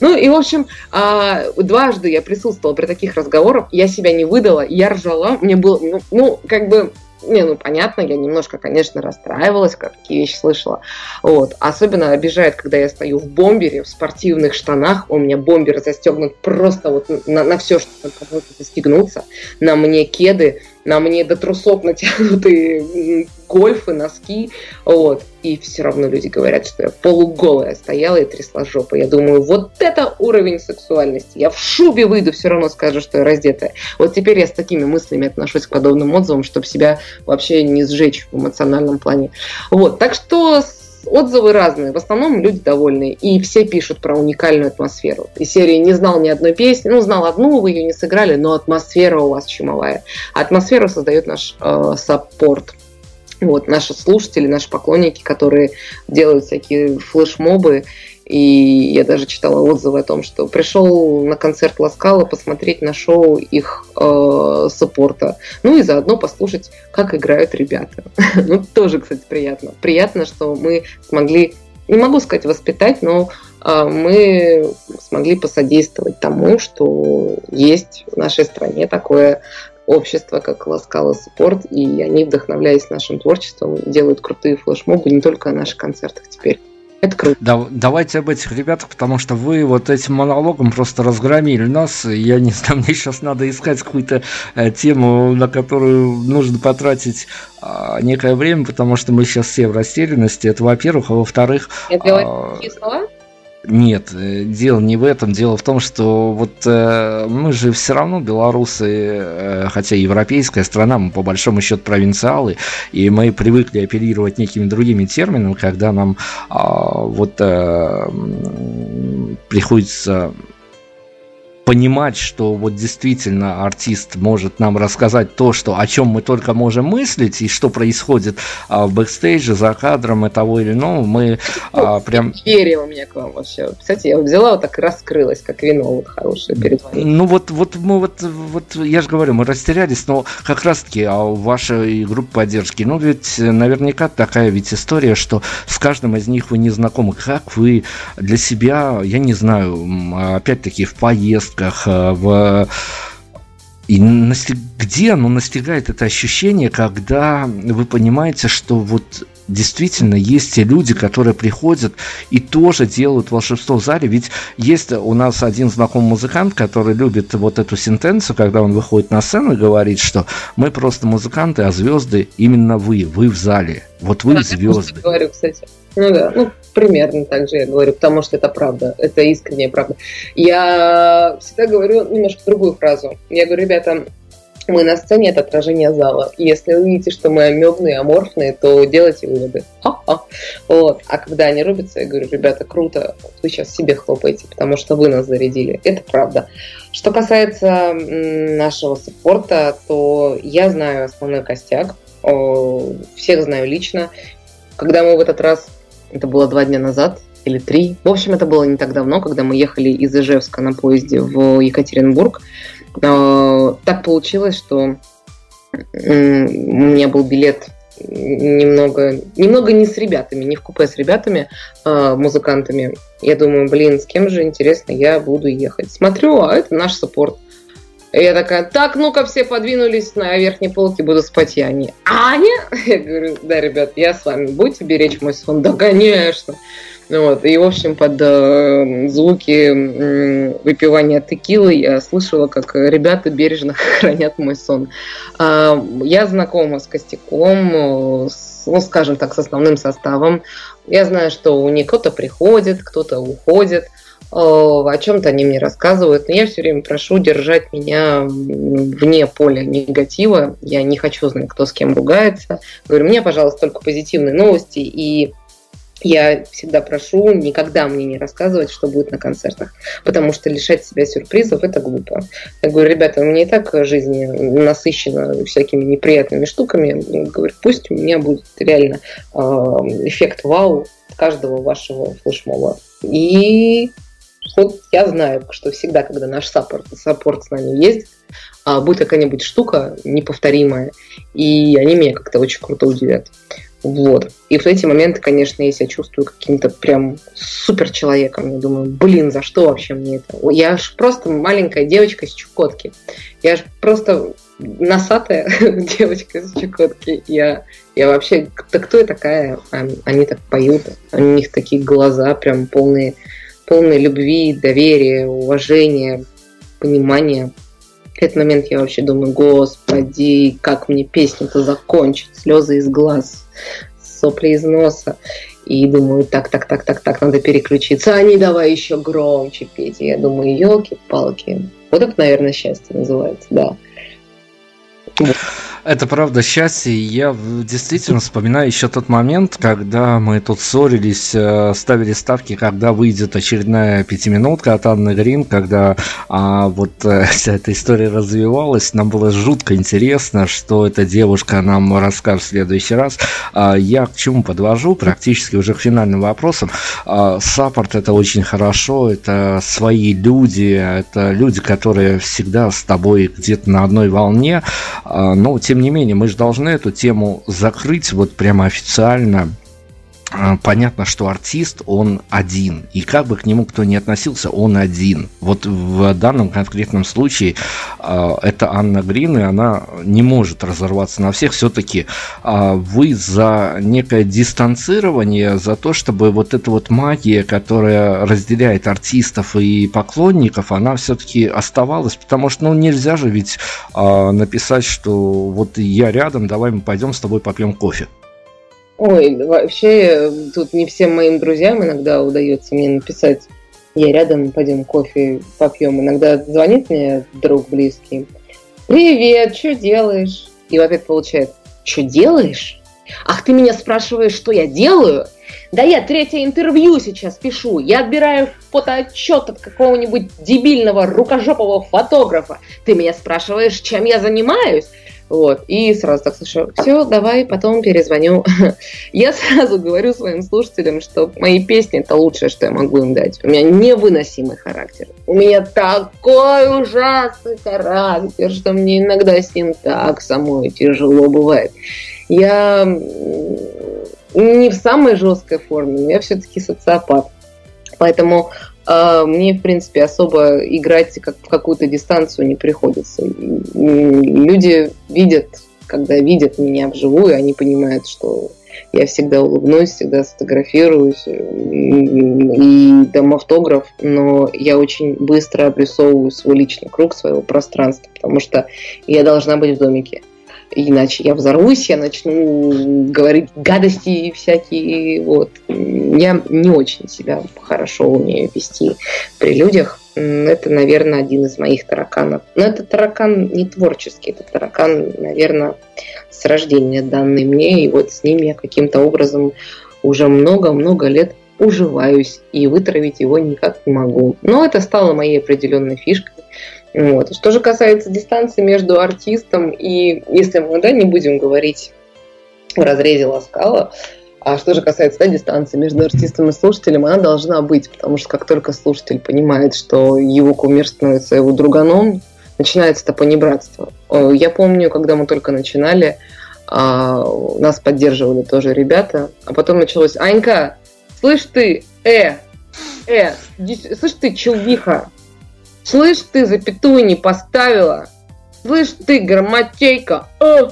ну и, в общем, а, дважды я присутствовала при таких разговорах, я себя не выдала, я ржала, мне было, ну, ну как бы, не, ну понятно, я немножко, конечно, расстраивалась, какие вещи слышала. Вот. Особенно обижает, когда я стою в бомбере, в спортивных штанах, у меня бомбер застегнут просто вот на, на все, что можно застегнуться. На мне кеды, на мне до трусов натянутые гольфы, носки, вот, и все равно люди говорят, что я полуголая стояла и трясла жопу. Я думаю, вот это уровень сексуальности. Я в шубе выйду, все равно скажу, что я раздетая. Вот теперь я с такими мыслями отношусь к подобным отзывам, чтобы себя вообще не сжечь в эмоциональном плане. Вот, так что отзывы разные. В основном люди довольны. И все пишут про уникальную атмосферу. И серии не знал ни одной песни. Ну, знал одну, вы ее не сыграли, но атмосфера у вас чумовая. Атмосферу создает наш э, саппорт. Вот, наши слушатели, наши поклонники, которые делают всякие флешмобы, и я даже читала отзывы о том, что пришел на концерт Ласкала посмотреть на шоу их э, саппорта. Ну и заодно послушать, как играют ребята. ну, тоже, кстати, приятно. Приятно, что мы смогли, не могу сказать воспитать, но а, мы смогли посодействовать тому, что есть в нашей стране такое общество, как Ласкала Спорт, и они, вдохновляясь нашим творчеством, делают крутые флешмобы не только на наших концертах теперь. Это круто. Да, давайте об этих ребятах, потому что вы вот этим монологом просто разгромили нас. Я не знаю, мне сейчас надо искать какую-то э, тему, на которую нужно потратить э, некое время, потому что мы сейчас все в растерянности. Это во-первых, а во-вторых... Это э, слова? Нет, э, дело не в этом. Дело в том, что вот э, мы же все равно белорусы, э, хотя европейская страна, мы по большому счету провинциалы, и мы привыкли оперировать некими другими терминами, когда нам э, вот э, приходится понимать, что вот действительно артист может нам рассказать то, что, о чем мы только можем мыслить, и что происходит а, в бэкстейже, за кадром и того или иного, мы а, ну, прям... Верю у меня к вам вообще. Кстати, я взяла вот так и раскрылась, как вино вот хорошее перед вами. Ну вот, вот мы вот, вот, я же говорю, мы растерялись, но как раз-таки а у вашей группы поддержки, ну ведь наверняка такая ведь история, что с каждым из них вы не знакомы. Как вы для себя, я не знаю, опять-таки в поездках, поездках, э, в и настиг... где оно настигает это ощущение, когда вы понимаете, что вот действительно есть те люди, которые приходят и тоже делают волшебство в зале. Ведь есть у нас один знакомый музыкант, который любит вот эту сентенцию, когда он выходит на сцену и говорит, что мы просто музыканты, а звезды именно вы, вы в зале. Вот вы да, звезды. Я говорю, кстати. Ну да, ну примерно так же я говорю, потому что это правда, это искренняя правда. Я всегда говорю немножко другую фразу. Я говорю, ребята, мы на сцене это отражение зала. Если вы видите, что мы амебные, аморфные, то делайте выводы. Ха-ха. Вот. А когда они рубятся, я говорю, ребята, круто, вы сейчас себе хлопаете, потому что вы нас зарядили. Это правда. Что касается нашего саппорта, то я знаю основной костяк, всех знаю лично. Когда мы в этот раз это было два дня назад или три. В общем, это было не так давно, когда мы ехали из Ижевска на поезде в Екатеринбург. А, так получилось, что у меня был билет немного, немного не с ребятами, не в купе с ребятами, а музыкантами. Я думаю, блин, с кем же, интересно, я буду ехать. Смотрю, а это наш саппорт. И я такая, так, ну-ка, все подвинулись на верхней полке, буду спать я. Они, Аня? Я говорю, да, ребят, я с вами, будете беречь мой сон? Да, конечно. Ну вот, и, в общем, под э, звуки э, выпивания текилы я слышала, как ребята бережно хранят мой сон. Э, я знакома с Костяком, с, ну, скажем так, с основным составом. Я знаю, что у них кто-то приходит, кто-то уходит – о чем-то они мне рассказывают, но я все время прошу держать меня вне поля негатива. Я не хочу знать, кто с кем ругается. Говорю, мне, пожалуйста, только позитивные новости. И я всегда прошу никогда мне не рассказывать, что будет на концертах, потому что лишать себя сюрпризов – это глупо. Я говорю, ребята, у меня и так жизнь насыщена всякими неприятными штуками. Я говорю, пусть у меня будет реально э, эффект вау каждого вашего флешмоба. И вот я знаю, что всегда, когда наш support, support с нами есть, а, будет какая-нибудь штука неповторимая, и они меня как-то очень круто удивят. Вот. И в эти моменты, конечно, я себя чувствую каким-то прям супер человеком. Я думаю, блин, за что вообще мне это? Я же просто маленькая девочка с Чукотки. Я же просто носатая девочка с Чукотки. Я, я вообще, да кто я такая? Они так поют, у них такие глаза прям полные полной любви, доверия, уважения, понимания. Этот момент я вообще думаю, господи, как мне песню-то закончить, слезы из глаз, сопли из носа. И думаю, так, так, так, так, так, надо переключиться. А не давай еще громче петь. Я думаю, елки-палки. Вот это, наверное, счастье называется, да. Это правда счастье. Я действительно вспоминаю еще тот момент, когда мы тут ссорились, э, ставили ставки, когда выйдет очередная пятиминутка от Анны Грин, когда а, вот э, вся эта история развивалась. Нам было жутко интересно, что эта девушка нам расскажет в следующий раз. А, я к чему подвожу? Практически уже к финальным вопросам. А, саппорт это очень хорошо, это свои люди, это люди, которые всегда с тобой где-то на одной волне. А, но, тем не менее, мы же должны эту тему закрыть вот прямо официально понятно, что артист, он один. И как бы к нему кто ни относился, он один. Вот в данном конкретном случае э, это Анна Грин, и она не может разорваться на всех. Все-таки э, вы за некое дистанцирование, за то, чтобы вот эта вот магия, которая разделяет артистов и поклонников, она все-таки оставалась. Потому что ну, нельзя же ведь написать, что вот я рядом, давай мы пойдем с тобой попьем кофе. Ой, вообще, тут не всем моим друзьям иногда удается мне написать, я рядом, пойдем кофе попьем. Иногда звонит мне друг близкий, привет, что делаешь? И в ответ получает, что делаешь? Ах, ты меня спрашиваешь, что я делаю? Да я третье интервью сейчас пишу. Я отбираю фотоотчет от какого-нибудь дебильного рукожопого фотографа. Ты меня спрашиваешь, чем я занимаюсь? Вот. И сразу так слышу, все, давай, потом перезвоню. Я сразу говорю своим слушателям, что мои песни это лучшее, что я могу им дать. У меня невыносимый характер. У меня такой ужасный характер, что мне иногда с ним так самой тяжело бывает. Я не в самой жесткой форме, но я все-таки социопат. Поэтому мне, в принципе, особо играть как в какую-то дистанцию не приходится. Люди видят, когда видят меня вживую, они понимают, что я всегда улыбнусь, всегда сфотографируюсь и дам автограф, но я очень быстро обрисовываю свой личный круг своего пространства, потому что я должна быть в домике иначе я взорвусь, я начну говорить гадости всякие, вот. Я не очень себя хорошо умею вести при людях. Это, наверное, один из моих тараканов. Но это таракан не творческий, это таракан, наверное, с рождения данный мне, и вот с ним я каким-то образом уже много-много лет уживаюсь, и вытравить его никак не могу. Но это стало моей определенной фишкой. Вот. Что же касается дистанции между артистом и, если мы да, не будем говорить в разрезе Ласкала, а что же касается да, дистанции между артистом и слушателем, она должна быть, потому что как только слушатель понимает, что его кумир становится его друганом, начинается это понебратство. Я помню, когда мы только начинали, а, нас поддерживали тоже ребята, а потом началось «Анька, слышь ты, э, э, слышь ты, чувиха, Слышь, ты запятую не поставила. Слышь, ты грамотейка. О!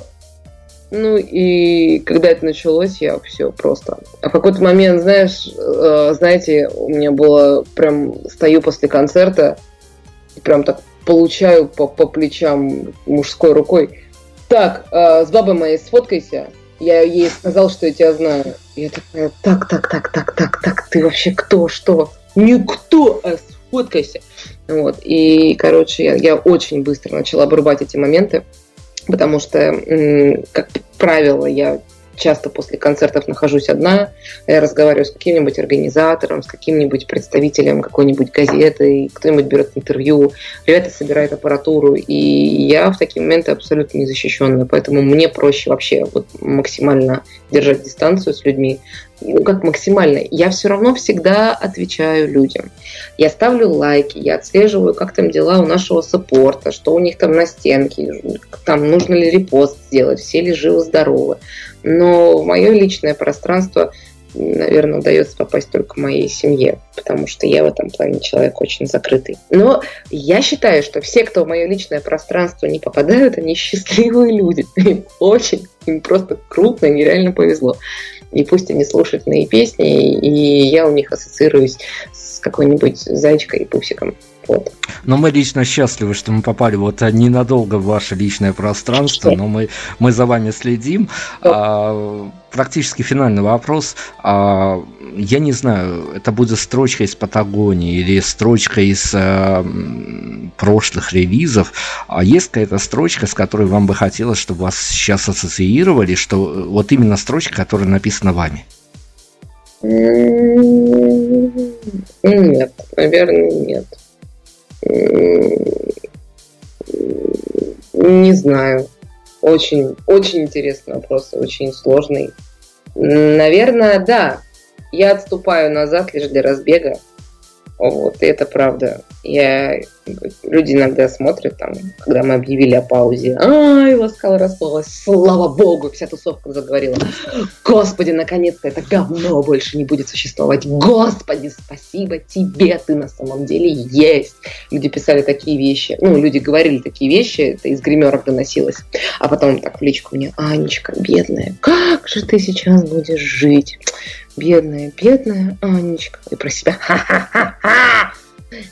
Ну и когда это началось, я все просто. А в какой-то момент, знаешь, э, знаете, у меня было прям стою после концерта, и прям так получаю по, по плечам мужской рукой. Так, э, с бабой моей сфоткайся. Я ей сказал, что я тебя знаю. Я такая, так, так, так, так, так, так, ты вообще кто, что? Никто, а сфоткайся. Вот. И, короче, я, я очень быстро начала обрубать эти моменты, потому что, как правило, я часто после концертов нахожусь одна, я разговариваю с каким-нибудь организатором, с каким-нибудь представителем какой-нибудь газеты, кто-нибудь берет интервью, ребята собирают аппаратуру, и я в такие моменты абсолютно незащищенная, поэтому мне проще вообще вот максимально держать дистанцию с людьми, ну, как максимально, я все равно всегда отвечаю людям. Я ставлю лайки, я отслеживаю, как там дела у нашего саппорта, что у них там на стенке, там нужно ли репост сделать, все ли живы-здоровы. Но мое личное пространство, наверное, удается попасть только моей семье, потому что я в этом плане человек очень закрытый. Но я считаю, что все, кто в мое личное пространство не попадают, они счастливые люди. Им очень, им просто круто, нереально повезло и пусть они слушают мои песни, и я у них ассоциируюсь с какой-нибудь зайчкой и пусиком. Вот. Но мы лично счастливы, что мы попали вот ненадолго в ваше личное пространство, но мы, мы за вами следим. А, практически финальный вопрос. А, я не знаю, это будет строчка из Патагонии или строчка из а, прошлых релизов. А есть какая-то строчка, с которой вам бы хотелось, чтобы вас сейчас ассоциировали, что вот именно строчка, которая написана вами? Нет, наверное, нет. Не знаю. Очень, очень интересный вопрос, очень сложный. Наверное, да. Я отступаю назад лишь для разбега. Вот, это правда. Я люди иногда смотрят, там, когда мы объявили о паузе, ай, ласкала расплылась, слава богу, вся тусовка заговорила. Господи, наконец-то это говно больше не будет существовать. Господи, спасибо тебе, ты на самом деле есть. Люди писали такие вещи, ну, люди говорили такие вещи, это из гримерок доносилось. А потом так в личку мне, Анечка, бедная, как же ты сейчас будешь жить? Бедная, бедная Анечка. И про себя, ха-ха-ха-ха!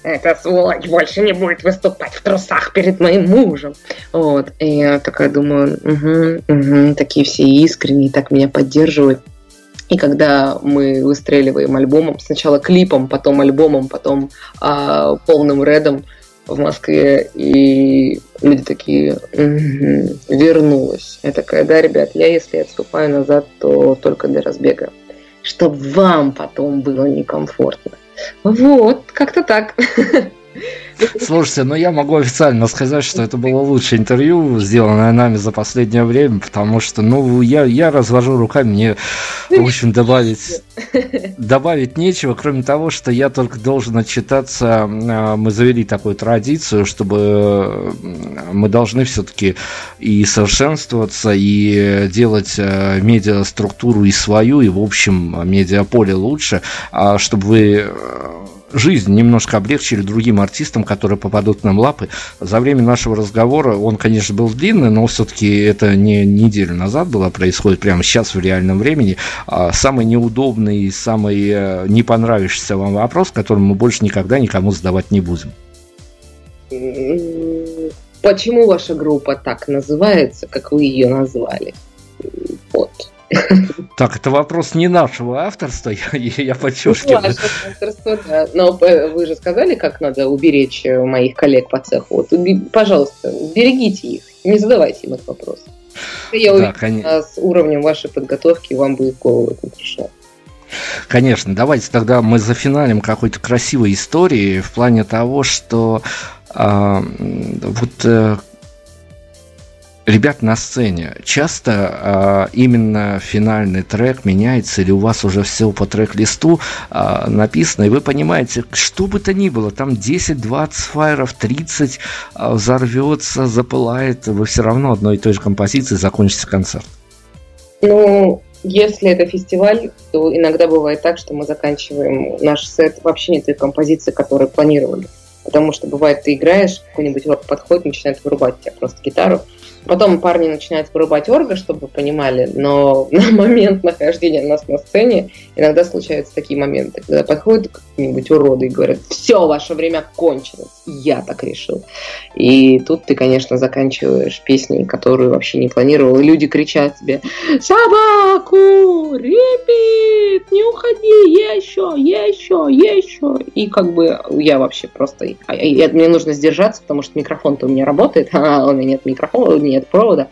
Эта сволочь больше не будет выступать в трусах перед моим мужем. Вот. И я такая думаю, угу, угу, такие все искренние, так меня поддерживают. И когда мы выстреливаем альбомом, сначала клипом, потом альбомом, потом а, полным редом в Москве, и люди такие, угу, вернулась. Я такая, да, ребят, я если отступаю назад, то только для разбега. Чтобы вам потом было некомфортно. Вот, как-то так. Слушайте, ну я могу официально сказать, что это было лучшее интервью, сделанное нами за последнее время, потому что, ну, я, я развожу руками, мне, в общем, добавить, добавить нечего, кроме того, что я только должен отчитаться, а, мы завели такую традицию, чтобы мы должны все-таки и совершенствоваться, и делать а, медиаструктуру и свою, и, в общем, медиаполе лучше, а чтобы вы жизнь немножко облегчили другим артистам, которые попадут нам лапы. За время нашего разговора, он, конечно, был длинный, но все-таки это не неделю назад было, происходит прямо сейчас в реальном времени. А самый неудобный, самый э, не понравившийся вам вопрос, который мы больше никогда никому задавать не будем. Почему ваша группа так называется, как вы ее назвали? Вот. Так, это вопрос не нашего авторства, я, я подчеркиваю. Ну, нашего авторства, да. Но э, вы же сказали, как надо уберечь э, моих коллег по цеху. Вот, пожалуйста, берегите их, не задавайте им этот вопрос. Я уверен, да, конечно. с уровнем вашей подготовки вам будет голову это пришло. Конечно, давайте тогда мы зафиналим какой-то красивой истории в плане того, что э, вот э, ребят на сцене, часто э, именно финальный трек меняется, или у вас уже все по трек-листу э, написано, и вы понимаете, что бы то ни было, там 10-20 файров, 30 э, взорвется, запылает, вы все равно одной и той же композиции закончите концерт. Ну, если это фестиваль, то иногда бывает так, что мы заканчиваем наш сет вообще не той композиции, которую планировали. Потому что бывает, ты играешь, какой-нибудь подходит, начинает вырубать тебя просто гитару, Потом парни начинают вырубать орга, чтобы вы понимали, но на момент нахождения нас на сцене иногда случаются такие моменты, когда подходят какие-нибудь уроды и говорят, все, ваше время кончилось, я так решил. И тут ты, конечно, заканчиваешь песни, которые вообще не планировал, и люди кричат тебе, собаку, репит, не уходи, еще, еще, еще. И как бы я вообще просто, я, мне нужно сдержаться, потому что микрофон-то у меня работает, а у меня нет микрофона, нет нет провода.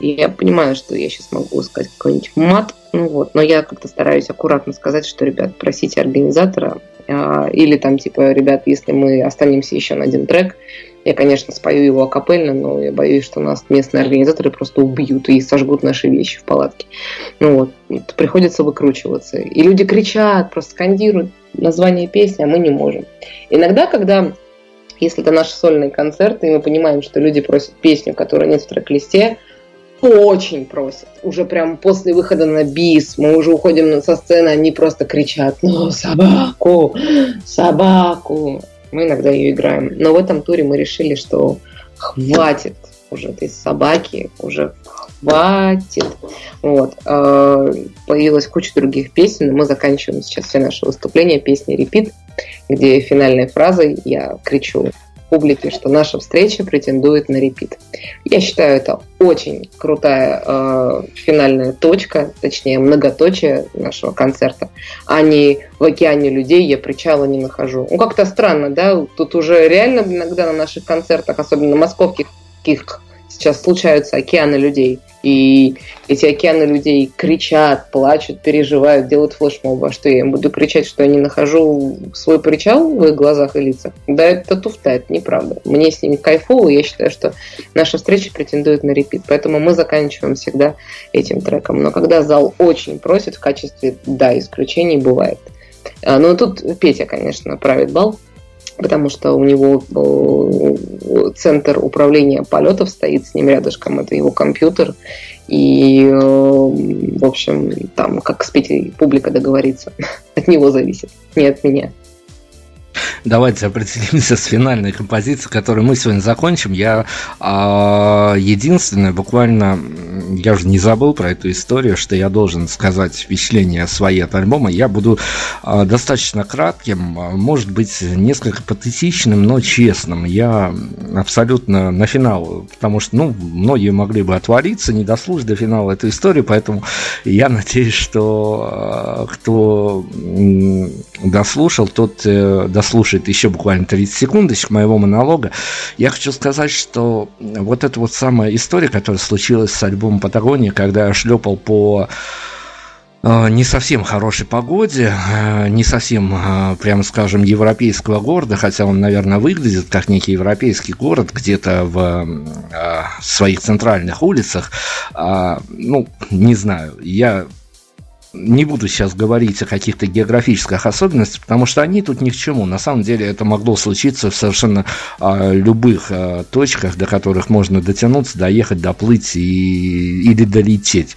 Я понимаю, что я сейчас могу сказать какой-нибудь мат, ну вот, но я как-то стараюсь аккуратно сказать, что, ребят, просите организатора, а, или там, типа, ребят, если мы останемся еще на один трек, я, конечно, спою его акапельно, но я боюсь, что нас местные организаторы просто убьют и сожгут наши вещи в палатке. Ну вот, приходится выкручиваться. И люди кричат, просто скандируют название песни, а мы не можем. Иногда, когда если это наши сольные концерты, и мы понимаем, что люди просят песню, которая нет в трек-листе, очень просят. Уже прям после выхода на бис, мы уже уходим со сцены, они просто кричат, ну, собаку, собаку. Мы иногда ее играем. Но в этом туре мы решили, что хватит уже этой собаки, уже хватит. Вот. А, появилась куча других песен, и мы заканчиваем сейчас все наши выступления песней «Репит», где финальной фразой я кричу публике, что наша встреча претендует на репит. Я считаю, это очень крутая э, финальная точка, точнее многоточие нашего концерта, а не в океане людей я причала не нахожу. Ну как-то странно, да? Тут уже реально иногда на наших концертах, особенно московских, сейчас случаются океаны людей. И эти океаны людей кричат, плачут, переживают, делают флешмобы. А что я им буду кричать, что я не нахожу свой причал в их глазах и лицах? Да это туфта, это неправда. Мне с ними кайфово, я считаю, что наша встреча претендует на репит. Поэтому мы заканчиваем всегда этим треком. Но когда зал очень просит в качестве, да, исключений бывает. А, Но ну, тут Петя, конечно, правит бал потому что у него э, центр управления полетов стоит с ним рядышком, это его компьютер, и, э, в общем, там, как с Петей публика договорится, от него зависит, не от меня. Давайте определимся с финальной композицией, которую мы сегодня закончим. Я а, единственное, буквально, я уже не забыл про эту историю, что я должен сказать впечатление свои от альбома. Я буду а, достаточно кратким, а, может быть, несколько патетичным, но честным. Я абсолютно на финал, потому что, ну, многие могли бы отвалиться, не дослушать до финала эту историю, поэтому я надеюсь, что а, кто дослушал, тот э, дослушает еще буквально 30 секундочек моего монолога. Я хочу сказать, что вот эта вот самая история, которая случилась с альбомом Патагония, когда я шлепал по э, не совсем хорошей погоде, э, не совсем, прямо скажем, европейского города, хотя он, наверное, выглядит как некий европейский город где-то в своих центральных улицах. А, ну, не знаю, я не буду сейчас говорить о каких-то географических особенностях, потому что они тут ни к чему. На самом деле это могло случиться в совершенно а, любых а, точках, до которых можно дотянуться, доехать, доплыть и, или долететь.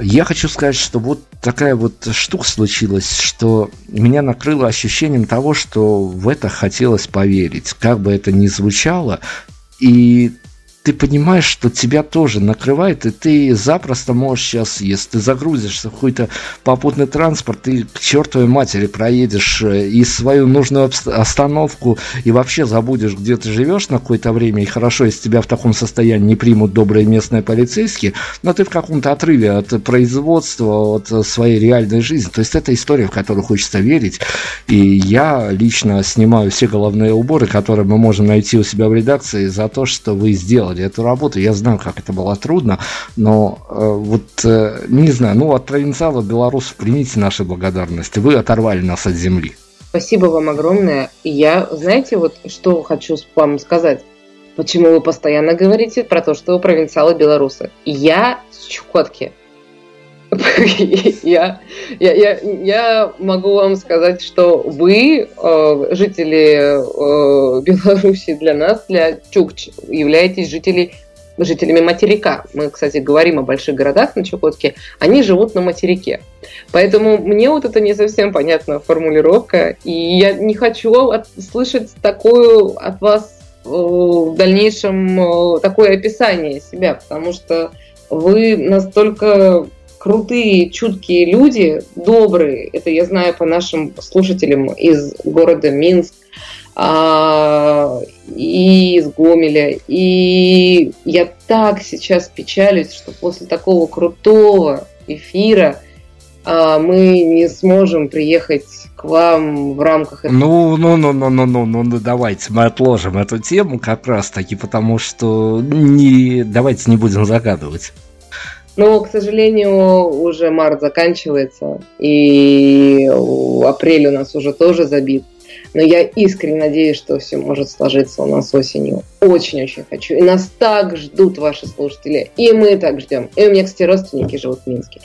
Я хочу сказать, что вот такая вот штука случилась, что меня накрыло ощущением того, что в это хотелось поверить. Как бы это ни звучало, и ты понимаешь, что тебя тоже накрывает, и ты запросто можешь сейчас, если ты загрузишься в какой-то попутный транспорт, ты к чертовой матери проедешь э, и свою нужную остановку, и вообще забудешь, где ты живешь на какое-то время, и хорошо, если тебя в таком состоянии не примут добрые местные полицейские, но ты в каком-то отрыве от производства, от своей реальной жизни. То есть это история, в которую хочется верить, и я лично снимаю все головные уборы, которые мы можем найти у себя в редакции за то, что вы сделали делали эту работу. Я знаю, как это было трудно, но э, вот э, не знаю, ну от провинциалов белорусов примите наши благодарности. Вы оторвали нас от земли. Спасибо вам огромное. Я, знаете, вот что хочу вам сказать. Почему вы постоянно говорите про то, что вы провинциалы белорусы? Я с Чукотки. Я, я, я, я могу вам сказать, что вы, э, жители э, Беларуси, для нас, для Чукч, являетесь жители, жителями материка. Мы, кстати, говорим о больших городах на Чукотке, они живут на материке. Поэтому мне вот это не совсем понятная формулировка, и я не хочу от, слышать такую от вас э, в дальнейшем такое описание себя, потому что вы настолько крутые, чуткие люди, добрые. Это я знаю по нашим слушателям из города Минск а, и из Гомеля. И я так сейчас печалюсь, что после такого крутого эфира а, мы не сможем приехать к вам в рамках этого. Ну, ну, ну, ну, ну, ну, ну, ну, давайте мы отложим эту тему как раз таки, потому что не, давайте не будем загадывать. Но, к сожалению, уже март заканчивается, и апрель у нас уже тоже забит. Но я искренне надеюсь, что все может сложиться у нас осенью. Очень-очень хочу. И нас так ждут ваши слушатели. И мы так ждем. И у меня, кстати, родственники живут в Минске.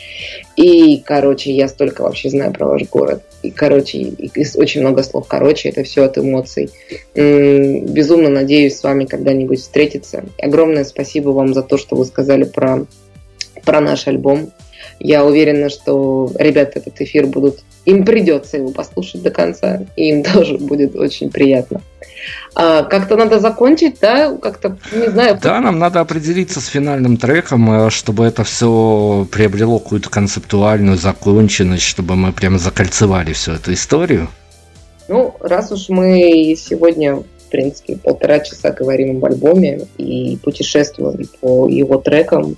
И, короче, я столько вообще знаю про ваш город. И, короче, и, и очень много слов. Короче, это все от эмоций. М-м, безумно надеюсь с вами когда-нибудь встретиться. И огромное спасибо вам за то, что вы сказали про про наш альбом. Я уверена, что ребята этот эфир будут... Им придется его послушать до конца, и им тоже будет очень приятно. А, как-то надо закончить, да? Как-то, не знаю. Да, нам надо определиться с финальным треком, э, чтобы это все приобрело какую-то концептуальную законченность, чтобы мы прямо закольцевали всю эту историю. Ну, раз уж мы сегодня в принципе, полтора часа говорим об альбоме и путешествуем по его трекам,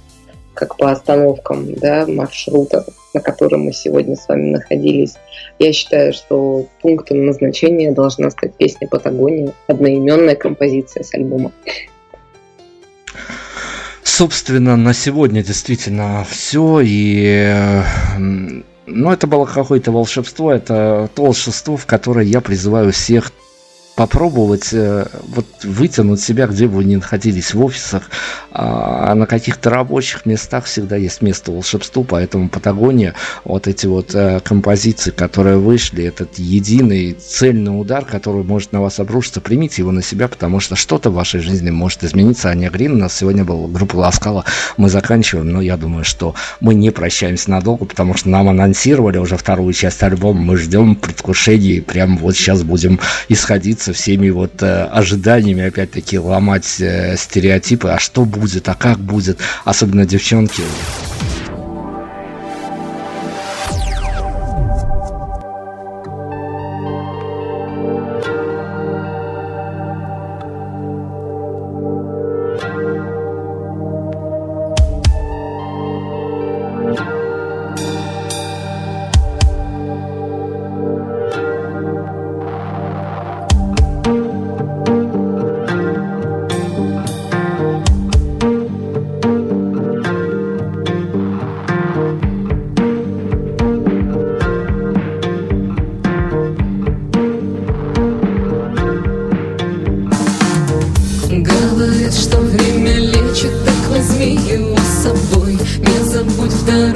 как по остановкам да, маршрута, на котором мы сегодня с вами находились. Я считаю, что пунктом назначения должна стать песня «Патагония», одноименная композиция с альбома. Собственно, на сегодня действительно все. И ну, это было какое-то волшебство. Это то волшебство, в которое я призываю всех попробовать э, вот вытянуть себя, где бы вы ни находились, в офисах, а на каких-то рабочих местах всегда есть место волшебству, поэтому Патагония, вот эти вот э, композиции, которые вышли, этот единый цельный удар, который может на вас обрушиться, примите его на себя, потому что что-то в вашей жизни может измениться. Аня Грин у нас сегодня была группа Ласкала, мы заканчиваем, но я думаю, что мы не прощаемся надолго, потому что нам анонсировали уже вторую часть альбома, мы ждем предвкушения, и прям вот сейчас будем исходиться всеми вот э, ожиданиями, опять-таки, ломать э, стереотипы, а что будет, а как будет, особенно девчонки. which the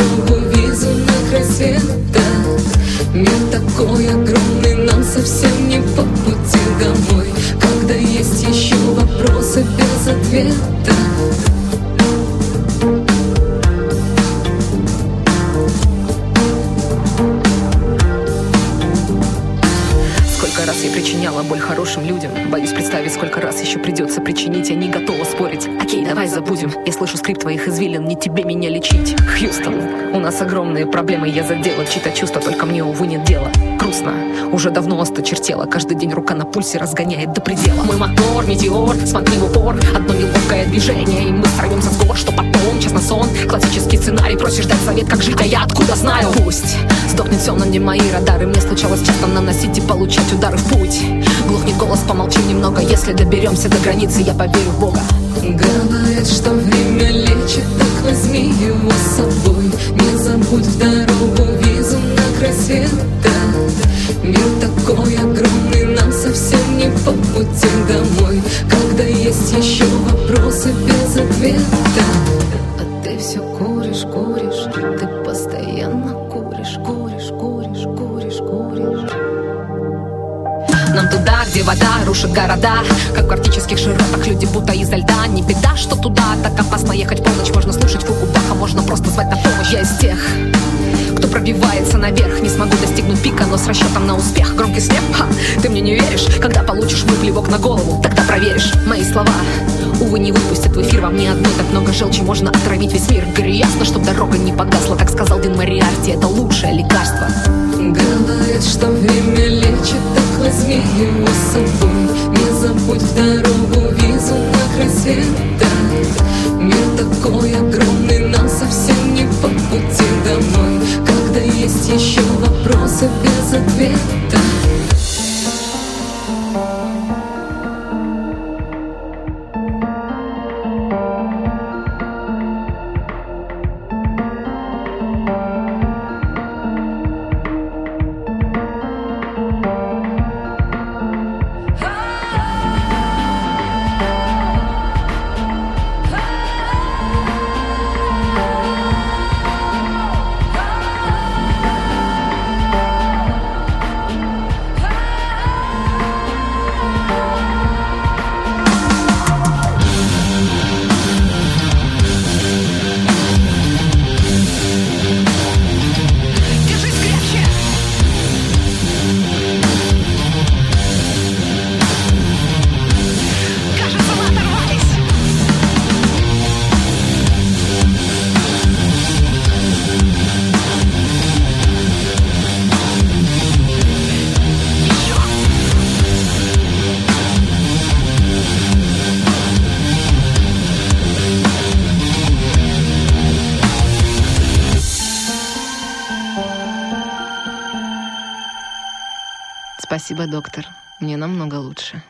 пульсе разгоняет до предела. Мой мотор, метеор, смотри в упор. Одно неловкое движение, и мы сорвемся с гор. Что потом, честно сон, классический сценарий. Просишь дать совет, как жить, а я откуда знаю? Пусть сдохнет все, но не мои радары. Мне случалось часто наносить и получать удары в путь. Глухнет голос, помолчи немного. Если доберемся до границы, я поверю в Бога. Говорят, что время лечит, так возьми его с собой. Не забудь в дорогу визу на край света Мир такой огромный, нам совсем не по пути домой. Когда есть еще вопросы без ответа. А ты все куришь, куришь, ты постоянно куришь, куришь, куришь, куришь, куришь. Нам туда, где вода рушит города Как в арктических широтах люди будто изо льда. Не беда, что туда так опасно ехать полночь Можно слушать Баха, можно просто звать на помощь. Я из тех, кто пробивается наверх. Не смогу достигнуть пика, но с расчетом на успех. Громкий смех, ха, ты мне не веришь. Когда получишь выплевок на голову, тогда проверишь Мои слова, увы, не выпустят в эфир Во мне одной так много желчи, можно отравить весь мир. Говорю ясно, чтоб дорога не погасла. Так сказал Дин Мариарти, это лучшее лекарство. Говорят, что время лечит, так возьми его с собой. Не забудь в дорогу визу на света Мир такой огромный, нам совсем не по пути домой. Когда есть еще вопросы без ответа Спасибо, доктор. Мне намного лучше.